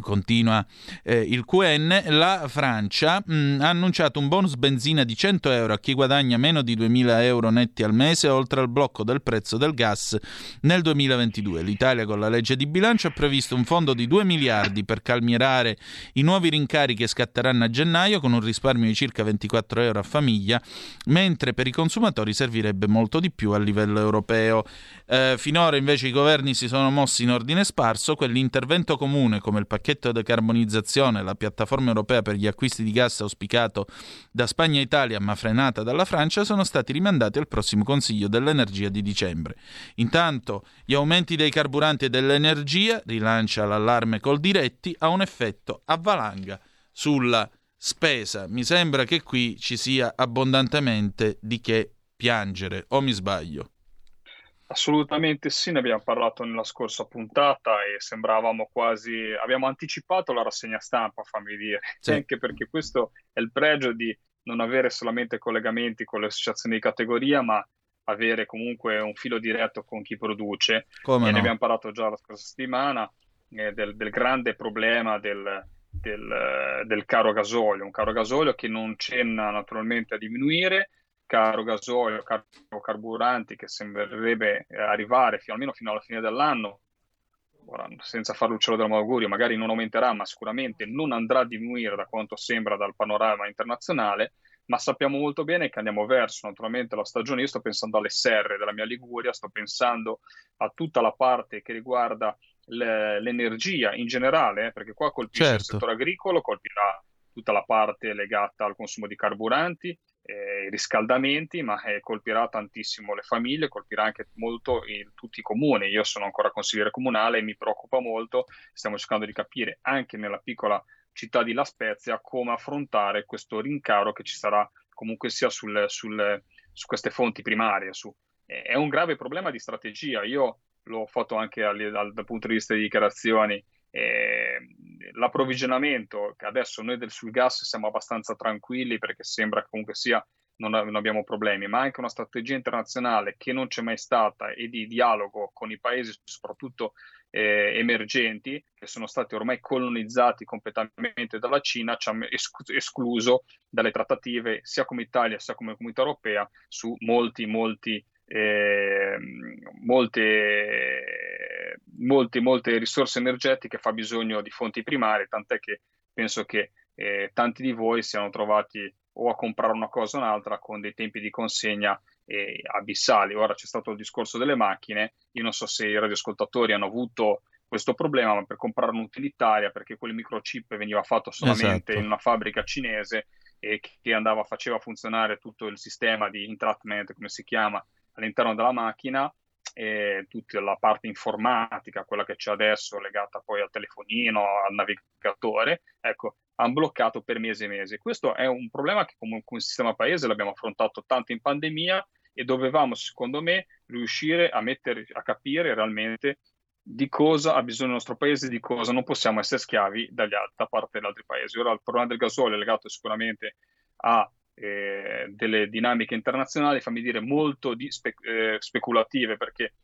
Continua eh, il QN, la Francia mh, ha annunciato un bonus benzina di 100 euro a chi guadagna meno di 2.000 euro netti al mese, oltre al blocco del prezzo del gas nel 2022. L'Italia con la legge di bilancio ha previsto un fondo di 2 miliardi per calmierare i nuovi rincari che scatteranno a gennaio con un risparmio di circa 24 euro a famiglia, mentre per i consumatori servirebbe molto di più a livello europeo. Eh, finora invece i governi si sono mossi in ordine sparso, quell'intervento comune come il pacchetto decarbonizzazione, la piattaforma europea per gli acquisti di gas auspicato da Spagna e Italia ma frenata dalla Francia, sono stati rimandati al prossimo Consiglio dell'Energia di dicembre. Intanto gli aumenti dei carburanti e dell'energia, rilancia l'allarme col diretti, ha un effetto a valanga sulla spesa. Mi sembra che qui ci sia abbondantemente di che piangere, o mi sbaglio? Assolutamente sì, ne abbiamo parlato nella scorsa puntata e sembravamo quasi, abbiamo anticipato la rassegna stampa, fammi dire, sì. anche perché questo è il pregio di non avere solamente collegamenti con le associazioni di categoria, ma avere comunque un filo diretto con chi produce. Come no? ne abbiamo parlato già la scorsa settimana eh, del, del, grande problema del, del, del caro gasolio, un caro gasolio che non cenna naturalmente a diminuire caro gasolio, caro carburanti che sembrerebbe arrivare fino, almeno fino alla fine dell'anno, ora, senza fare l'uccello dell'augurio, magari non aumenterà, ma sicuramente non andrà a diminuire da quanto sembra dal panorama internazionale, ma sappiamo molto bene che andiamo verso naturalmente la stagione, io sto pensando alle serre della mia Liguria, sto pensando a tutta la parte che riguarda le, l'energia in generale, eh, perché qua colpisce certo. il settore agricolo, colpirà tutta la parte legata al consumo di carburanti, eh, i riscaldamenti, ma eh, colpirà tantissimo le famiglie, colpirà anche molto il, tutti i comuni. Io sono ancora consigliere comunale e mi preoccupa molto, stiamo cercando di capire anche nella piccola città di La Spezia come affrontare questo rincaro che ci sarà comunque sia sul, sul, su queste fonti primarie. Su. È un grave problema di strategia. Io l'ho fatto anche al, dal, punto di vista di dichiarazioni eh, l'approvvigionamento, che adesso noi del, sul gas siamo abbastanza tranquilli perché sembra che comunque sia non, non, abbiamo problemi, ma anche una strategia internazionale che non c'è mai stata e di dialogo con i paesi, soprattutto eh, emergenti, che sono stati ormai colonizzati completamente dalla Cina, ci ha escluso dalle trattative sia come Italia sia come Comunità Europea su molti, molti eh, molte, molte, molte risorse energetiche, fa bisogno di fonti primarie, tant'è che penso che eh, tanti di voi siano trovati o a comprare una cosa o un'altra con dei tempi di consegna eh, abissali. Ora c'è stato il discorso delle macchine, io non so se i radioascoltatori hanno avuto questo problema, ma per comprare un'utilitaria, perché quel microchip veniva fatto solamente esatto. in una fabbrica cinese e che andava, faceva funzionare tutto il sistema di entrapment, come si chiama, all'interno della macchina e tutta la parte informatica, quella che c'è adesso legata poi al telefonino, al navigatore, ecco, hanno bloccato per mesi e mesi. Questo è un problema che comunque il sistema paese l'abbiamo affrontato tanto in pandemia e dovevamo, secondo me, riuscire a, mettere, a capire realmente di cosa ha bisogno il nostro paese, di cosa non possiamo essere schiavi dagli, da parte degli altri paesi. Ora il problema del gasolio è legato sicuramente a eh, delle dinamiche internazionali, fammi dire, molto di spe- eh, speculative, perché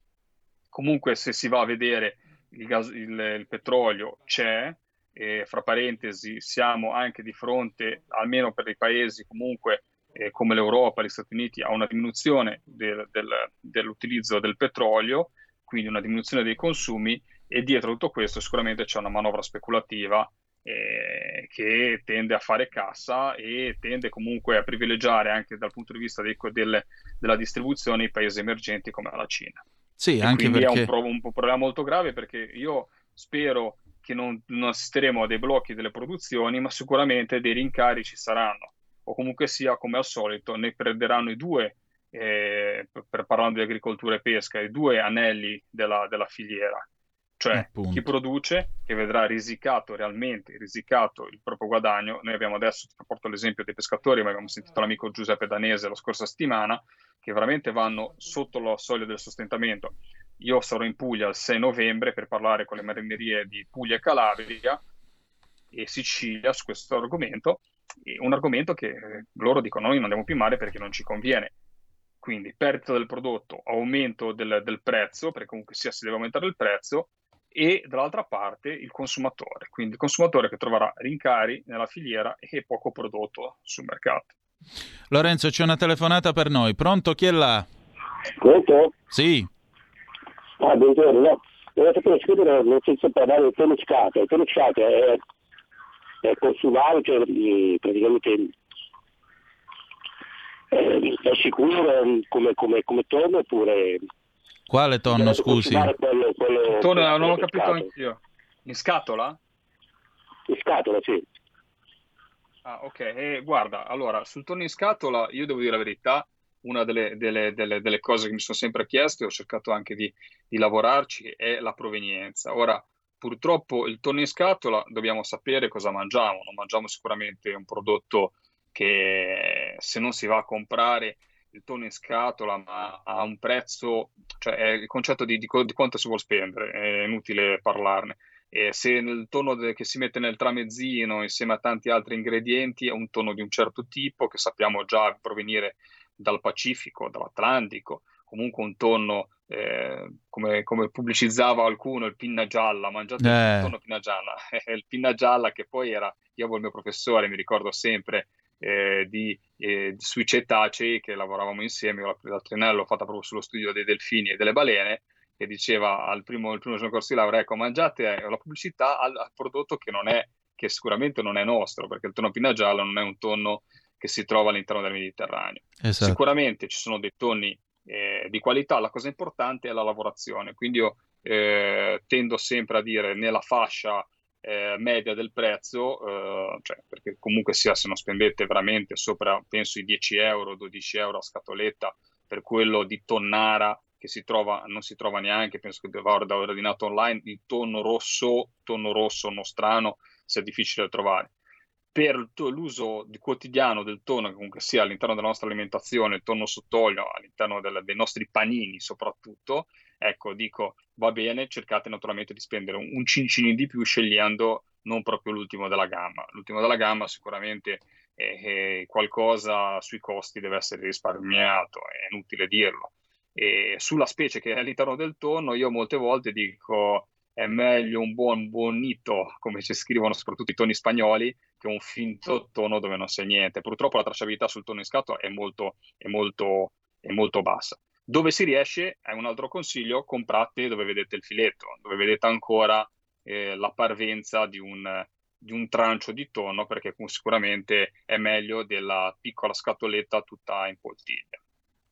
comunque se si va a vedere il, gas- il, il petrolio c'è, e fra parentesi siamo anche di fronte, almeno per i paesi comunque eh, come l'Europa, gli Stati Uniti, a una diminuzione del, del, dell'utilizzo del petrolio, quindi una diminuzione dei consumi e dietro tutto questo sicuramente c'è una manovra speculativa eh, che tende a fare cassa e tende comunque a privilegiare anche dal punto di vista dei, del, della distribuzione i paesi emergenti come la Cina. Sì, e anche quindi perché... è un, pro, un, problema molto grave perché io spero che non, non assisteremo a dei blocchi delle produzioni, ma sicuramente dei rincari ci saranno. o comunque sia, come al solito, ne perderanno i due, eh, per parlando di agricoltura e pesca, i due anelli della, della filiera, cioè Appunto. chi produce che vedrà risicato realmente risicato il proprio guadagno. Noi abbiamo adesso, ti porto l'esempio dei pescatori, ma abbiamo sentito l'amico Giuseppe Danese la scorsa settimana, che veramente vanno sotto la soglia del sostentamento. Io sarò in Puglia il 6 novembre per parlare con le marinerie di Puglia e Calabria e Sicilia su questo argomento, un argomento che loro dicono noi non andiamo più male perché non ci conviene. Quindi perdita del prodotto, aumento del, del prezzo, perché comunque sia si deve aumentare il prezzo, e dall'altra parte il consumatore, quindi il consumatore che troverà rincari nella filiera e poco prodotto sul mercato. Lorenzo, c'è una telefonata per noi. Pronto? Chi è là? Pronto? Sì. Ah, buongiorno, no. Volevo sapere, scrivere nel senso parlare del toniscato. Il toniscato è, è consumabile, cioè eh, praticamente eh, è sicuro come, come, come tonno oppure... Quale tonno, scusi? Quello, quello, Tonno, quello non ho pescato. capito anch'io. In scatola? In scatola, sì. Ah, ok. Eh, guarda, allora, sul tonno in scatola, io devo dire la verità, una delle, delle- delle- delle cose che mi sono sempre chiesto e ho cercato anche di, di lavorarci è la provenienza. Ora, purtroppo il tonno in scatola dobbiamo sapere cosa mangiamo. Non mangiamo sicuramente un prodotto che se non si va a comprare il tonno in scatola, ma a un prezzo, cioè è il concetto di, di di quanto si vuole spendere, è inutile parlarne. E se il tonno de- che si mette nel tramezzino insieme a tanti altri ingredienti è un tonno di un certo tipo che sappiamo già provenire dal Pacifico, dall'Atlantico, comunque un tonno eh, come, come pubblicizzava qualcuno, il pinna gialla, mangiate Eh. il tonno pinna gialla, il pinna gialla che poi era, io avevo il mio professore, mi ricordo sempre eh, di, eh, sui cetacei che lavoravamo insieme, io la, la triennale l'ho fatta proprio sullo studio dei delfini e delle balene, che diceva al primo, il primo giorno corso di laurea, ecco, mangiate eh, la pubblicità al, al prodotto che non è, che sicuramente non è nostro, perché il tonno pinna gialla non è un tonno che si trova all'interno del Mediterraneo. Esatto. Sicuramente ci sono dei tonni eh, di qualità, la cosa importante è la lavorazione, quindi io eh, tendo sempre a dire nella fascia eh, media del prezzo, eh, cioè, perché comunque sia se non spendete veramente sopra, penso, i 10 euro, 12 euro a scatoletta per quello di tonnara che si trova, non si trova neanche, penso che aver ordinato online, il tonno rosso, tonno rosso nostrano, sia difficile da trovare. Per l'uso di- quotidiano del tonno, che comunque sia all'interno della nostra alimentazione, il tonno sott'olio, all'interno del- dei nostri panini soprattutto, ecco, dico, va bene, cercate naturalmente di spendere un, un cincino di più scegliendo non proprio l'ultimo della gamma. L'ultimo della gamma sicuramente è, è qualcosa sui costi deve essere risparmiato, è inutile dirlo. E sulla specie che è all'interno del tonno, io molte volte dico è meglio un buon bonito, come ci scrivono soprattutto i toni spagnoli, che un finto tonno dove non c'è niente. Purtroppo la tracciabilità sul tonno in scatola è molto, è molto, è molto bassa. Dove si riesce, è un altro consiglio, comprate dove vedete il filetto, dove vedete ancora eh, la parvenza di un, di un trancio di tonno, perché sicuramente è meglio della piccola scatoletta tutta in poltiglia.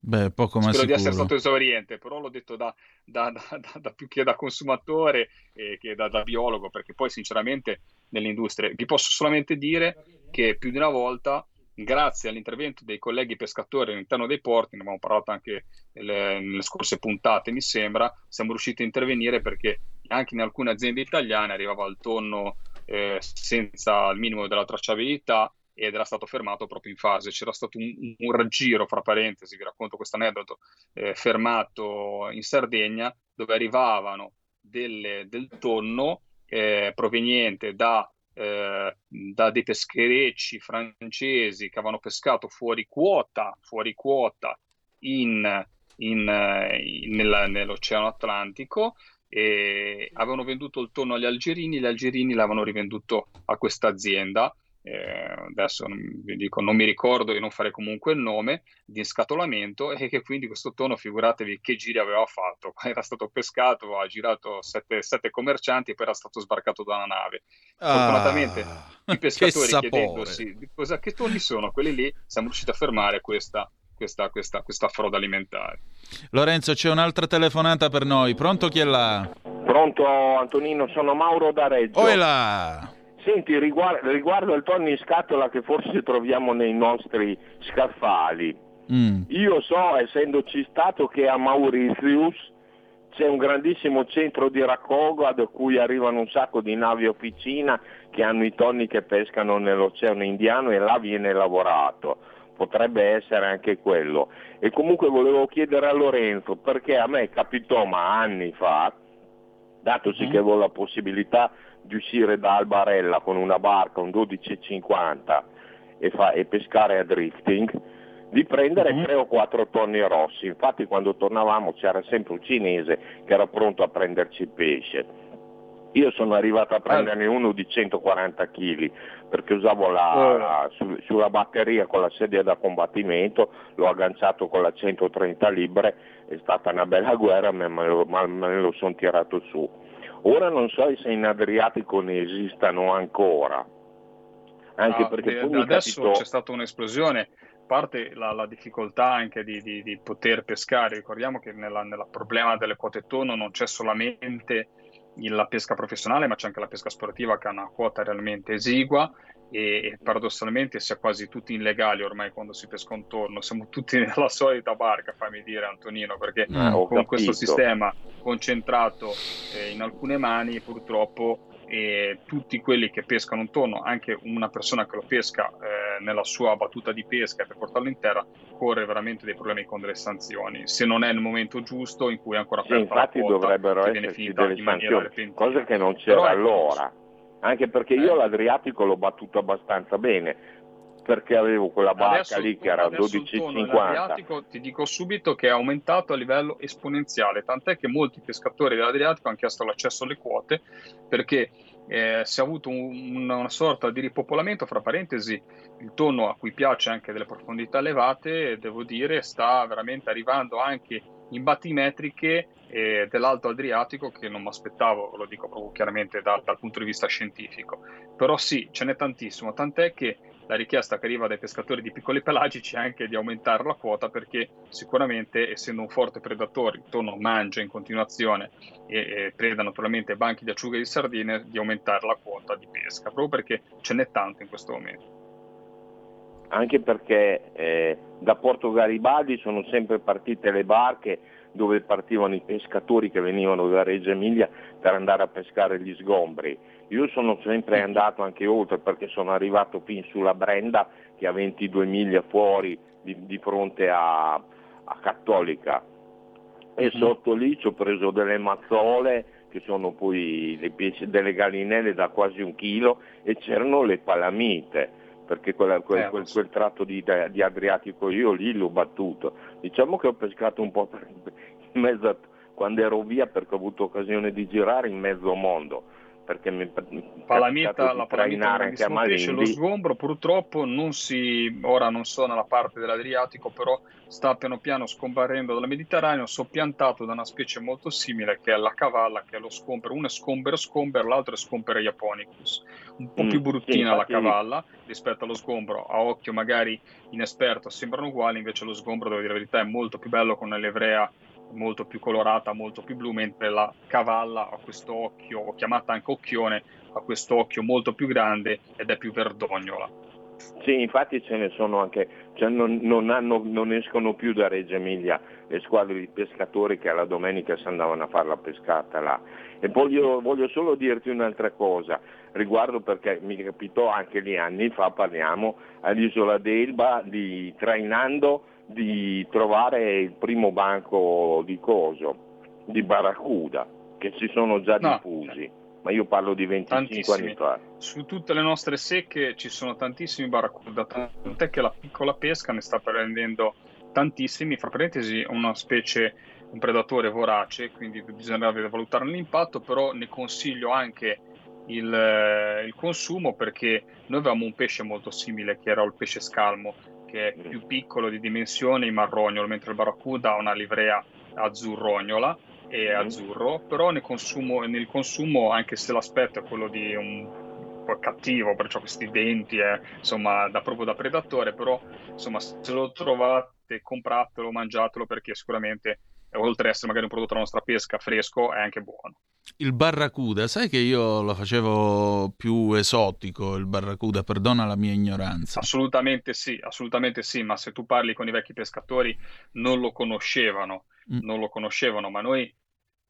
Beh, poco ma Spero di essere sicuro. stato esauriente, però l'ho detto da, da- da- da- più che da consumatore e che da, da biologo, perché poi sinceramente nell'industria vi posso solamente dire che più di una volta, grazie all'intervento dei colleghi pescatori all'interno dei porti, ne abbiamo parlato anche nelle, nelle scorse puntate, mi sembra, siamo riusciti a intervenire perché anche in alcune aziende italiane arrivava il tonno eh, senza il minimo della tracciabilità ed era stato fermato proprio in fase. C'era stato un, un raggiro, fra parentesi, vi racconto questo aneddoto, eh, fermato in Sardegna, dove arrivavano delle- del tonno eh, proveniente da, eh, da dei pescherecci francesi che avevano pescato fuori quota, fuori quota in, in, eh, in- nella- nell'Oceano Atlantico e avevano venduto il tonno agli algerini, gli algerini l'avevano rivenduto a questa azienda. Eh, adesso non, vi dico, non mi ricordo e non farei comunque il nome di scatolamento e che quindi questo tonno, figuratevi che giri aveva fatto. Era stato pescato, ha girato sette, sette commercianti e poi era stato sbarcato da una nave. Fortunatamente i pescatori chiedendosi di cosa, che tonni sono quelli lì, siamo riusciti a fermare questa, questa, questa, questa froda alimentare. Lorenzo, c'è un'altra telefonata per noi. Pronto chi è là? Pronto Antonino, sono Mauro da Reggio. Oh, è là! Senti, riguardo, riguardo al tonno in scatola che forse troviamo nei nostri scaffali, Mm. io so, essendoci stato, che a Mauritius c'è un grandissimo centro di raccolgo da cui arrivano un sacco di navi officina che hanno i tonni che pescano nell'Oceano Indiano e là viene lavorato. Potrebbe essere anche quello. E comunque volevo chiedere a Lorenzo, perché a me capitò ma anni fa, datosi che avevo la possibilità di uscire da Albarella con una barca, un 12,50 e, fa- e pescare a drifting, di prendere tre o quattro tonni rossi. Infatti quando tornavamo c'era sempre un cinese che era pronto a prenderci il pesce. Io sono arrivato a prenderne uno di 140 kg perché usavo la, su- sulla batteria con la sedia da combattimento, l'ho agganciato con la 130 libre, è stata una bella guerra ma me lo, ma me lo sono tirato su. Ora non so se in Adriatico ne esistano ancora, anche Ah, perché mi adesso capitò... c'è stata un'esplosione, a parte la, la difficoltà anche di, di- di poter pescare, ricordiamo che nella problema delle quote tonno non c'è solamente la pesca professionale, ma c'è anche la pesca sportiva che ha una quota realmente esigua e, e paradossalmente si è quasi tutti illegali ormai quando si pesca un tonno, siamo tutti nella solita barca, fammi dire Antonino, perché Eh, con questo capito. sistema concentrato eh, in alcune mani purtroppo e tutti quelli che pescano un tonno, anche una persona che lo pesca eh, nella sua battuta di pesca per portarlo in terra, corre veramente dei problemi con delle sanzioni, se non è nel momento giusto in cui è ancora aperta la infatti quota, dovrebbero che viene esserci delle sanzioni, cosa che non c'era Però ecco, allora. Anche perché io l'Adriatico l'ho battuto abbastanza bene, perché avevo quella barca Adesso, lì che era adesso il tonno 12,50. nell'Adriatico ti dico subito che è aumentato a livello esponenziale, tant'è che molti pescatori dell'Adriatico hanno chiesto l'accesso alle quote perché eh, si è avuto un- una, una sorta di ripopolamento, fra parentesi, il tonno a cui piace anche delle profondità elevate, devo dire, sta veramente arrivando anche in battimetriche eh, dell'Alto Adriatico che non mi aspettavo, lo dico proprio chiaramente da- dal punto di vista scientifico. Però sì, ce n'è tantissimo, tant'è che la richiesta che arriva dai pescatori di piccoli pelagici è anche di aumentare la quota perché sicuramente essendo un forte predatore il tonno mangia in continuazione e, e preda naturalmente banchi di acciughe e di sardine di aumentare la quota di pesca proprio perché ce n'è tanto in questo momento. Anche perché eh, da Porto Garibaldi sono sempre partite le barche dove partivano i pescatori che venivano da Reggio Emilia per andare a pescare gli sgombri. Io sono sempre andato anche oltre perché sono arrivato fin sulla Brenda che a 22 miglia fuori di, di fronte a, a Cattolica. E sotto lì ci ho preso delle mazzole che sono poi delle gallinelle da quasi un chilo e c'erano le palamite perché quella- quel, Eh, quel- quel tratto di, di Adriatico io lì l'ho battuto. Diciamo che ho pescato un po' in mezzo a- quando ero via perché ho avuto occasione di girare in mezzo mondo perché mi Palamita, la palamita pesce, lo sgombro purtroppo non si, ora non so nella parte dell'Adriatico, però sta piano piano scomparendo dal Mediterraneo, soppiantato da una specie molto simile che è la cavalla, che è lo scombero, uno è scombero scombero, l'altro è scombero japonicus, un po' Mm, più sì, bruttina infatti- la cavalla rispetto allo sgombro, a occhio magari inesperto sembrano uguali, invece lo sgombro, devo dire la verità, è molto più bello con una livrea molto più colorata, molto più blu, mentre la cavalla ha questo occhio, chiamata anche occhione, ha questo occhio molto più grande ed è più verdognola. Sì, infatti ce ne sono anche, cioè non, non hanno- non escono più da Reggio Emilia le squadre di pescatori che alla domenica si andavano a fare la pescata là. E voglio, voglio solo dirti un'altra cosa, riguardo perché mi capitò anche lì anni fa, parliamo, all'isola d'Elba, di, trainando, di trovare il primo banco di coso, di barracuda, che si sono già No. diffusi, ma io parlo di 25 Tantissimi. anni fa. Su tutte le nostre secche ci sono tantissimi barracuda, tant'è che la piccola pesca ne sta prendendo tantissimi, fra parentesi una specie, un predatore vorace, quindi bisognerebbe valutare l'impatto, però ne consiglio anche il, eh, il consumo perché noi avevamo un pesce molto simile che era il pesce scalmo, che è più piccolo di dimensioni, marrognolo, mentre il barracuda ha una livrea azzurrognola e Mm. azzurro, però nel consumo, nel consumo, anche se l'aspetto è quello di un po' cattivo, perciò questi denti, eh, insomma, da proprio da predatore, però insomma, se lo trovate, compratelo, mangiatelo perché sicuramente oltre ad essere magari un prodotto della nostra pesca fresco, è anche buono. Il barracuda, sai che io lo facevo più esotico, il barracuda, perdona la mia ignoranza. Assolutamente sì, assolutamente sì, ma se tu parli con i vecchi pescatori non lo conoscevano, mm. non lo conoscevano, ma noi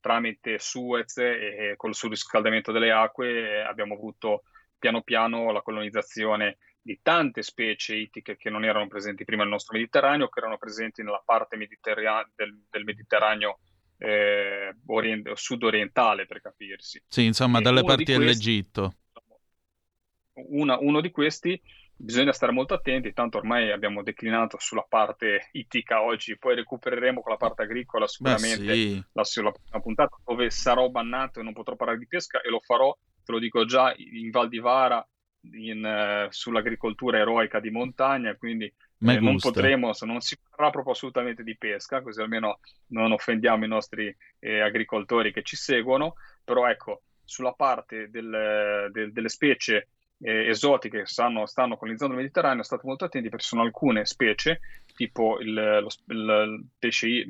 tramite Suez e col surriscaldamento delle acque abbiamo avuto piano piano la colonizzazione di tante specie ittiche che non erano presenti prima nel nostro Mediterraneo, che erano presenti nella parte mediterranea, del, del Mediterraneo eh, orient- sud-orientale, per capirsi. Sì, insomma, e dalle parti dell'Egitto. Una, uno di questi bisogna stare molto attenti, tanto ormai abbiamo declinato sulla parte ittica oggi, poi recupereremo con la parte agricola sicuramente sì. la, la, la puntata dove sarò bannato e non potrò parlare di pesca e lo farò, te lo dico già, in Val di Vara in, uh, sull'agricoltura eroica di montagna, quindi eh, non potremo, non si parlerà proprio assolutamente di pesca, così almeno non offendiamo i nostri eh, agricoltori che ci seguono, però ecco, sulla parte del, del, delle specie eh, esotiche che stanno, stanno, colonizzando il Mediterraneo, state molto attenti perché sono alcune specie, tipo il, lo, il pesce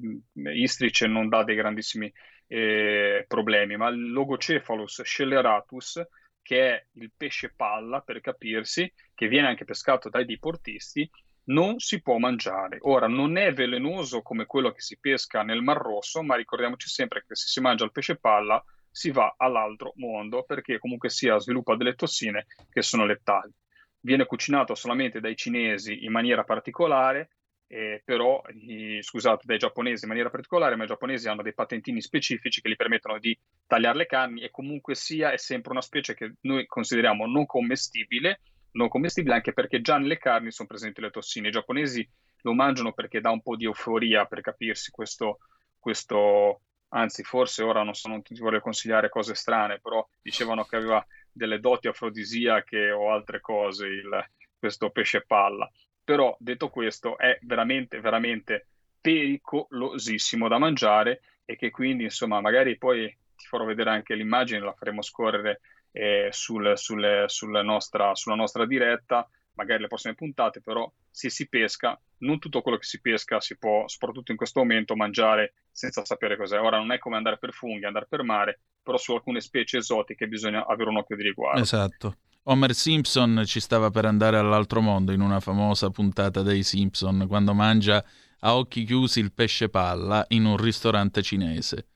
istrice non dà dei grandissimi eh, problemi, ma il Logocephalus scelleratus che è il pesce palla, per capirsi, che viene anche pescato dai diportisti, non si può mangiare. Ora, non è velenoso come quello che si pesca nel Mar Rosso, ma ricordiamoci sempre che se si mangia il pesce palla si va all'altro mondo perché comunque sia sviluppa delle tossine che sono letali. Viene cucinato solamente dai cinesi in maniera particolare eh, però, i, scusate, dai giapponesi in maniera particolare, ma i giapponesi hanno dei patentini specifici che gli permettono di tagliare le carni e comunque sia è sempre una specie che noi consideriamo non commestibile, non commestibile anche perché già nelle carni sono presenti le tossine. I giapponesi lo mangiano perché dà un po' di euforia, per capirsi, questo, questo anzi forse ora non, so, non ti vorrei consigliare cose strane, però dicevano che aveva delle doti afrodisiache o altre cose il, questo pesce palla però detto questo è veramente, veramente pericolosissimo da mangiare e che quindi insomma magari poi ti farò vedere anche l'immagine, la faremo scorrere eh, sul, sul, sulla, nostra, sulla nostra diretta, magari le prossime puntate, però se si pesca, non tutto quello che si pesca si può, soprattutto in questo momento, mangiare senza sapere cos'è. Ora non è come andare per funghi, andare per mare, però su alcune specie esotiche bisogna avere un occhio di riguardo. Esatto. Homer Simpson ci stava per andare all'altro mondo in una famosa puntata dei Simpson quando mangia a occhi chiusi il pesce palla in un ristorante cinese.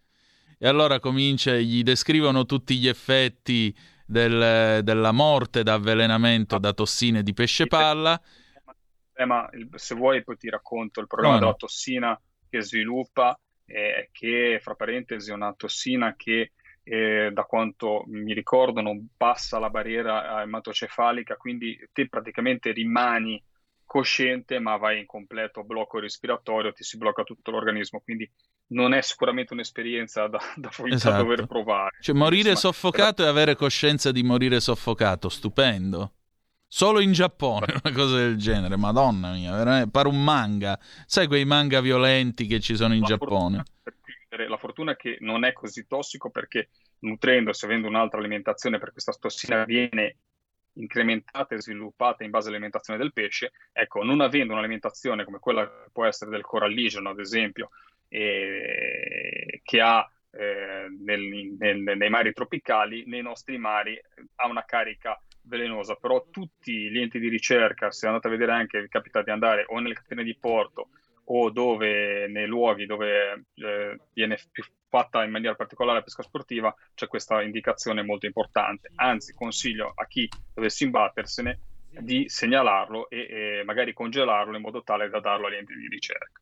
E allora comincia, gli descrivono tutti gli effetti del, della morte da avvelenamento da tossine di pesce palla. Eh, ma se vuoi poi ti racconto il problema no, della tossina che sviluppa, eh, che fra parentesi è una tossina che eh, da quanto mi ricordo non passa la barriera ematocefalica, quindi te praticamente rimani cosciente ma vai in completo blocco respiratorio, ti si blocca tutto l'organismo, quindi non è sicuramente un'esperienza da, da, esatto. da dover provare. Cioè morire Insomma, soffocato però... e avere coscienza di morire soffocato, stupendo. Solo in Giappone una cosa del genere, madonna mia, veramente, pare un manga. Sai quei manga violenti che ci sono in la Giappone? Fortuna, la fortuna è che non è così tossico perché nutrendosi, avendo un'altra alimentazione per questa tossina viene incrementata e sviluppata in base all'alimentazione del pesce, ecco, non avendo un'alimentazione come quella che può essere del coralligeno, ad esempio, eh, che ha eh, nel, nel, nei mari tropicali, nei nostri mari ha una carica velenosa, però tutti gli enti di ricerca, se andate a vedere anche, capita di andare o nelle catene di porto o dove nei luoghi dove eh, viene fatta in maniera particolare la pesca sportiva c'è questa indicazione molto importante. Anzi, consiglio a chi dovesse imbattersene di segnalarlo e, e magari congelarlo in modo tale da darlo agli enti di ricerca.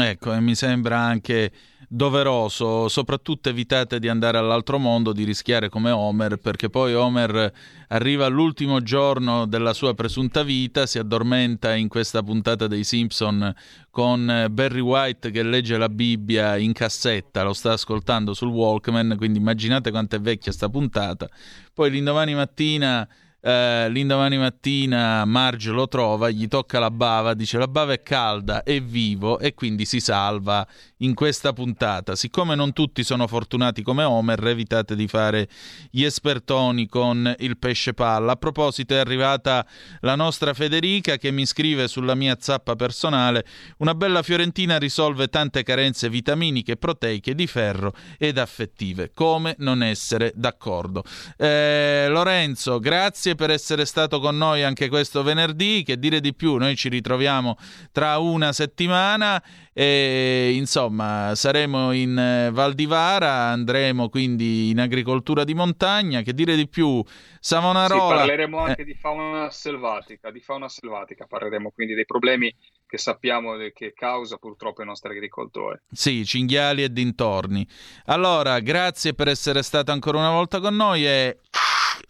Ecco, e mi sembra anche doveroso, soprattutto evitate di andare all'altro mondo, di rischiare come Homer, perché poi Homer arriva all'ultimo giorno della sua presunta vita, si addormenta in questa puntata dei Simpson con Barry White che legge la Bibbia in cassetta, lo sta ascoltando sul Walkman, quindi immaginate quanto è vecchia sta puntata. Poi l'indomani mattina eh, l'indomani mattina Marge lo trova, gli tocca la bava, dice la bava è calda, è vivo e quindi si salva in questa puntata. Siccome non tutti sono fortunati come Homer, evitate di fare gli espertoni con il pesce palla. A proposito è arrivata la nostra Federica che mi scrive sulla mia zappa personale una bella fiorentina risolve tante carenze vitaminiche, proteiche, di ferro ed affettive. Come non essere d'accordo? Eh, Lorenzo, grazie grazie per essere stato con noi anche questo venerdì. Che dire di più? Noi ci ritroviamo tra una settimana e insomma saremo in eh, Val di Vara, andremo quindi in agricoltura di montagna. Che dire di più? Savonarola. Sì, parleremo anche eh. di fauna selvatica, di fauna selvatica parleremo quindi dei problemi che sappiamo che causa purtroppo i nostri agricoltori. Sì, cinghiali e dintorni. Allora, grazie per essere stato ancora una volta con noi e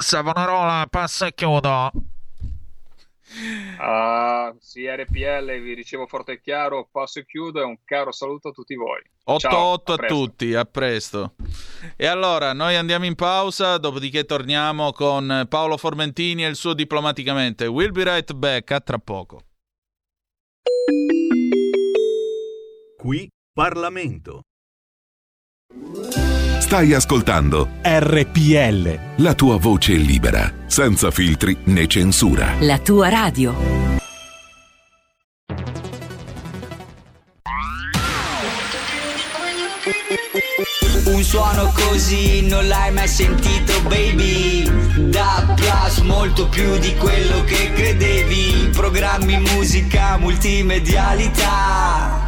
Savonarola, passa e chiudo. Uh, sì, RPL, vi ricevo forte e chiaro, passo e chiudo e un caro saluto a tutti voi. 8-8 a, a tutti, a presto. E allora, noi andiamo in pausa, dopodiché torniamo con Paolo Formentini e il suo diplomaticamente. We'll be right back, a tra poco. Qui Parlamento. Stai ascoltando RPL. La tua voce libera, senza filtri né censura. La tua radio. Un suono così non l'hai mai sentito, baby. Da Plus molto più di quello che credevi. Programmi, musica, multimedialità.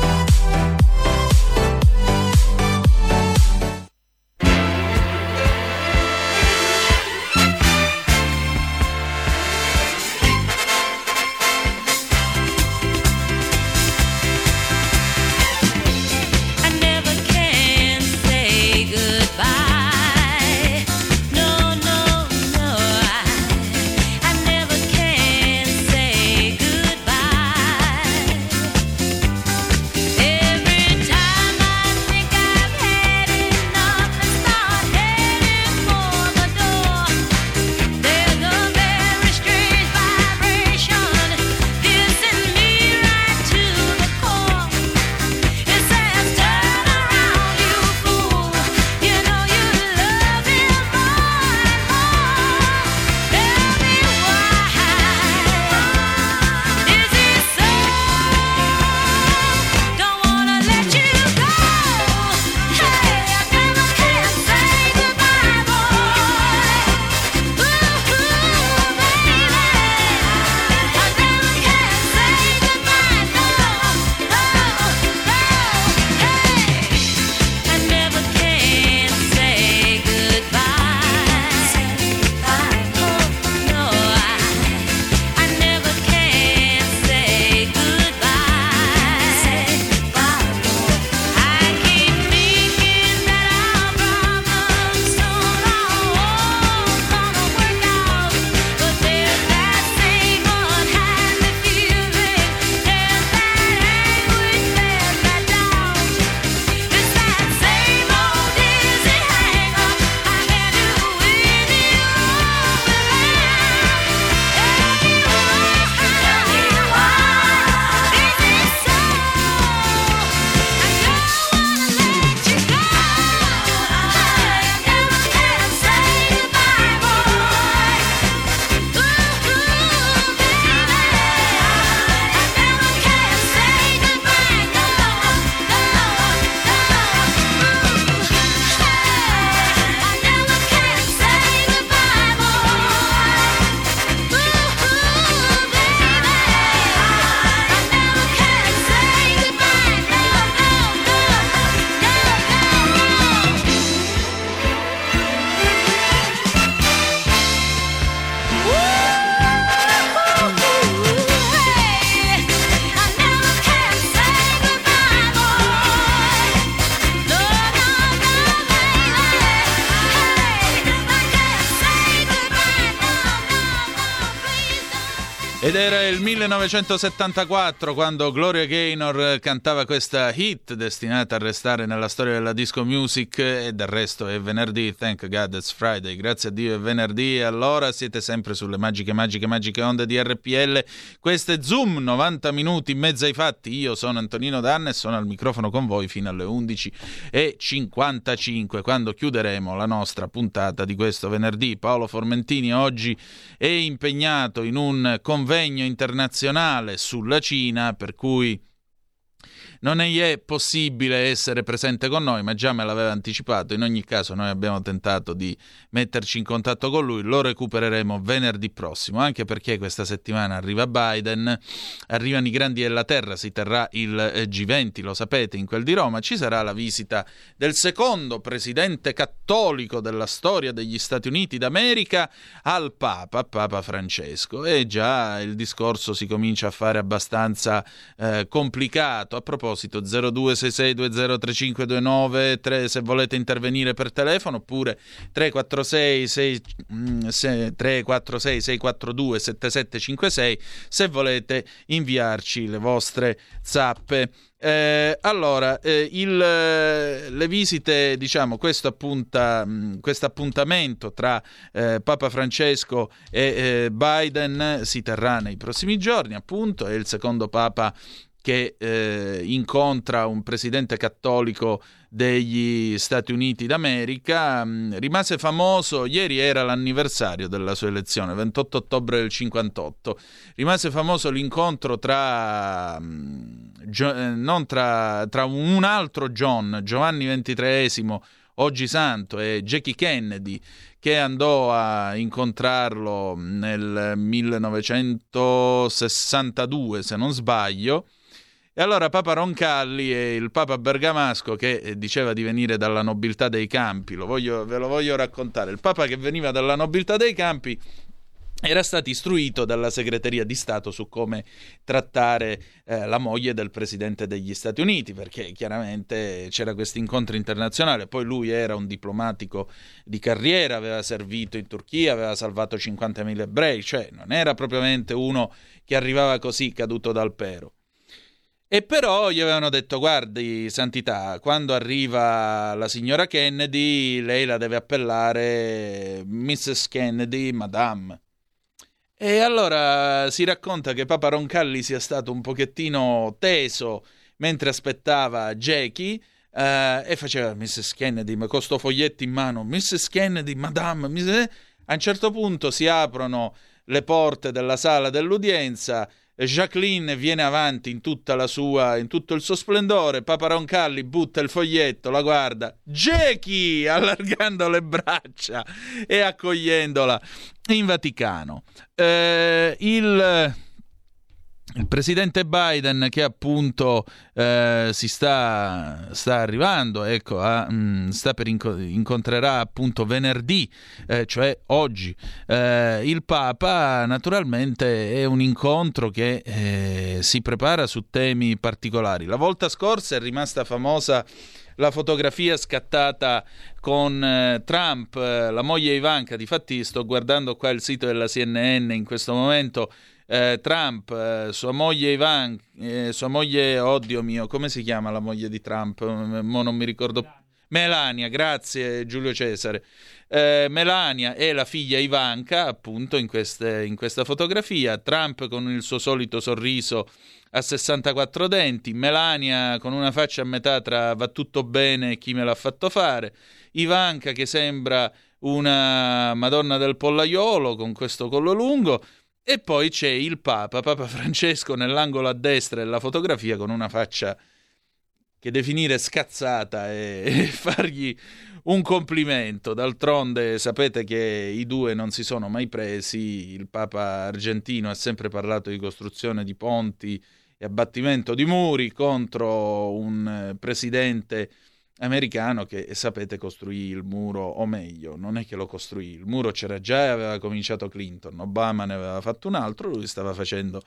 Il 1974 quando Gloria Gaynor cantava questa hit destinata a restare nella storia della disco music e del resto è venerdì, thank God it's Friday, grazie a Dio è venerdì e allora siete sempre sulle magiche, magiche, magiche onde di RPL. Questo è Zoom, 90 minuti in mezzo ai fatti, io sono Antonino Danna e sono al microfono con voi fino alle 11.55 quando chiuderemo la nostra puntata di questo venerdì. Paolo Formentini oggi è impegnato in un convegno internazionale sulla Cina, per cui non è possibile essere presente con noi, ma già me l'aveva anticipato. In ogni caso, noi abbiamo tentato di metterci in contatto con lui. Lo recupereremo venerdì prossimo, anche perché questa settimana arriva Biden, arrivano i grandi della terra, si terrà il eh, G20, lo sapete, in quel di Roma. Ci sarà la visita del secondo presidente cattolico della storia degli Stati Uniti d'America al Papa, Papa Francesco. E già il discorso si comincia a fare abbastanza eh, complicato. A proposito, 0266203529 3 se volete intervenire per telefono oppure 346 6, mm, se- 346 642 7756 se volete inviarci le vostre zappe. Eh, allora, eh, il, eh, le visite, diciamo, questo, appunta, mh, questo appuntamento tra eh, Papa Francesco e eh, Biden si terrà nei prossimi giorni, appunto, è il secondo Papa che eh, incontra un presidente cattolico degli Stati Uniti d'America, mh, rimase famoso, ieri era l'anniversario della sua elezione, 28 ottobre del 58, rimase famoso l'incontro tra, Gio- eh, tra, tra un altro John, Giovanni XXIII, oggi santo, e Jackie Kennedy, che andò a incontrarlo nel 1962, se non sbaglio, e allora Papa Roncalli e il Papa Bergamasco, che eh, diceva di venire dalla nobiltà dei campi, lo voglio- ve lo voglio raccontare, il Papa che veniva dalla nobiltà dei campi era stato istruito dalla segreteria di Stato su come trattare eh, la moglie del presidente degli Stati Uniti, perché chiaramente c'era questo incontro internazionale, poi lui era un diplomatico di carriera, aveva servito in Turchia, aveva salvato 50.000 ebrei, cioè non era propriamente uno che arrivava così caduto dal pero. E però gli avevano detto: Guardi, Santità, quando arriva la signora Kennedy, lei la deve appellare Mrs. Kennedy, Madame. E allora si racconta che Papa Roncalli sia stato un pochettino teso mentre aspettava Jackie eh, e faceva Mrs. Kennedy, ma con sto foglietto in mano, Mrs. Kennedy, Madame. Mrs. A un certo punto si aprono le porte della sala dell'udienza. Jacqueline viene avanti in, sua, in tutto il suo splendore. Papa Roncalli butta il foglietto, la guarda. Jackie! allargando le braccia e accogliendola in Vaticano. Eh, il. Il presidente Biden che appunto eh, si sta, sta arrivando, ecco, a, mm, sta per inco- incontrerà appunto venerdì, eh, cioè oggi, eh, il Papa, naturalmente è un incontro che eh, si prepara su temi particolari. La volta scorsa è rimasta famosa la fotografia scattata con eh, Trump, eh, la moglie Ivanka, difatti sto guardando qua il sito della CNN in questo momento, eh, Trump, eh, sua moglie Ivanka, eh, sua moglie, oddio mio, come si chiama la moglie di Trump? Eh, Mo non mi ricordo. Melania, grazie Giulio Cesare. Eh, Melania e la figlia Ivanka, appunto, in, queste- in questa fotografia. Trump con il suo solito sorriso a 64 denti, Melania con una faccia a metà tra va tutto bene e chi me l'ha fatto fare, Ivanka che sembra una Madonna del pollaiolo con questo collo lungo e poi c'è il Papa, Papa Francesco nell'angolo a destra della fotografia con una faccia che definire scazzata e, e fargli un complimento. D'altronde sapete che i due non si sono mai presi, il Papa argentino ha sempre parlato di costruzione di ponti e abbattimento di muri contro un eh, presidente americano che sapete costruì il muro, o meglio, non è che lo costruì, il muro c'era già e aveva cominciato Clinton, Obama ne aveva fatto un altro, lui stava facendo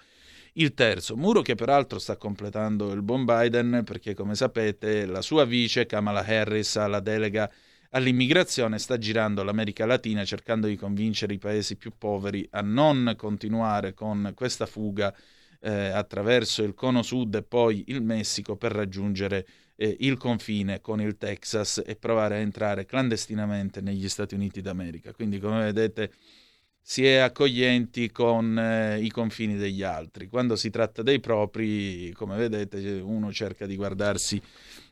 il terzo muro che peraltro sta completando il buon Biden perché come sapete la sua vice Kamala Harris ha la delega all'immigrazione sta girando l'America Latina cercando di convincere i paesi più poveri a non continuare con questa fuga eh, attraverso il cono sud e poi il Messico per raggiungere eh, il confine con il Texas e provare a entrare clandestinamente negli Stati Uniti d'America. Quindi come vedete si è accoglienti con eh, i confini degli altri. Quando si tratta dei propri, come vedete, uno cerca di guardarsi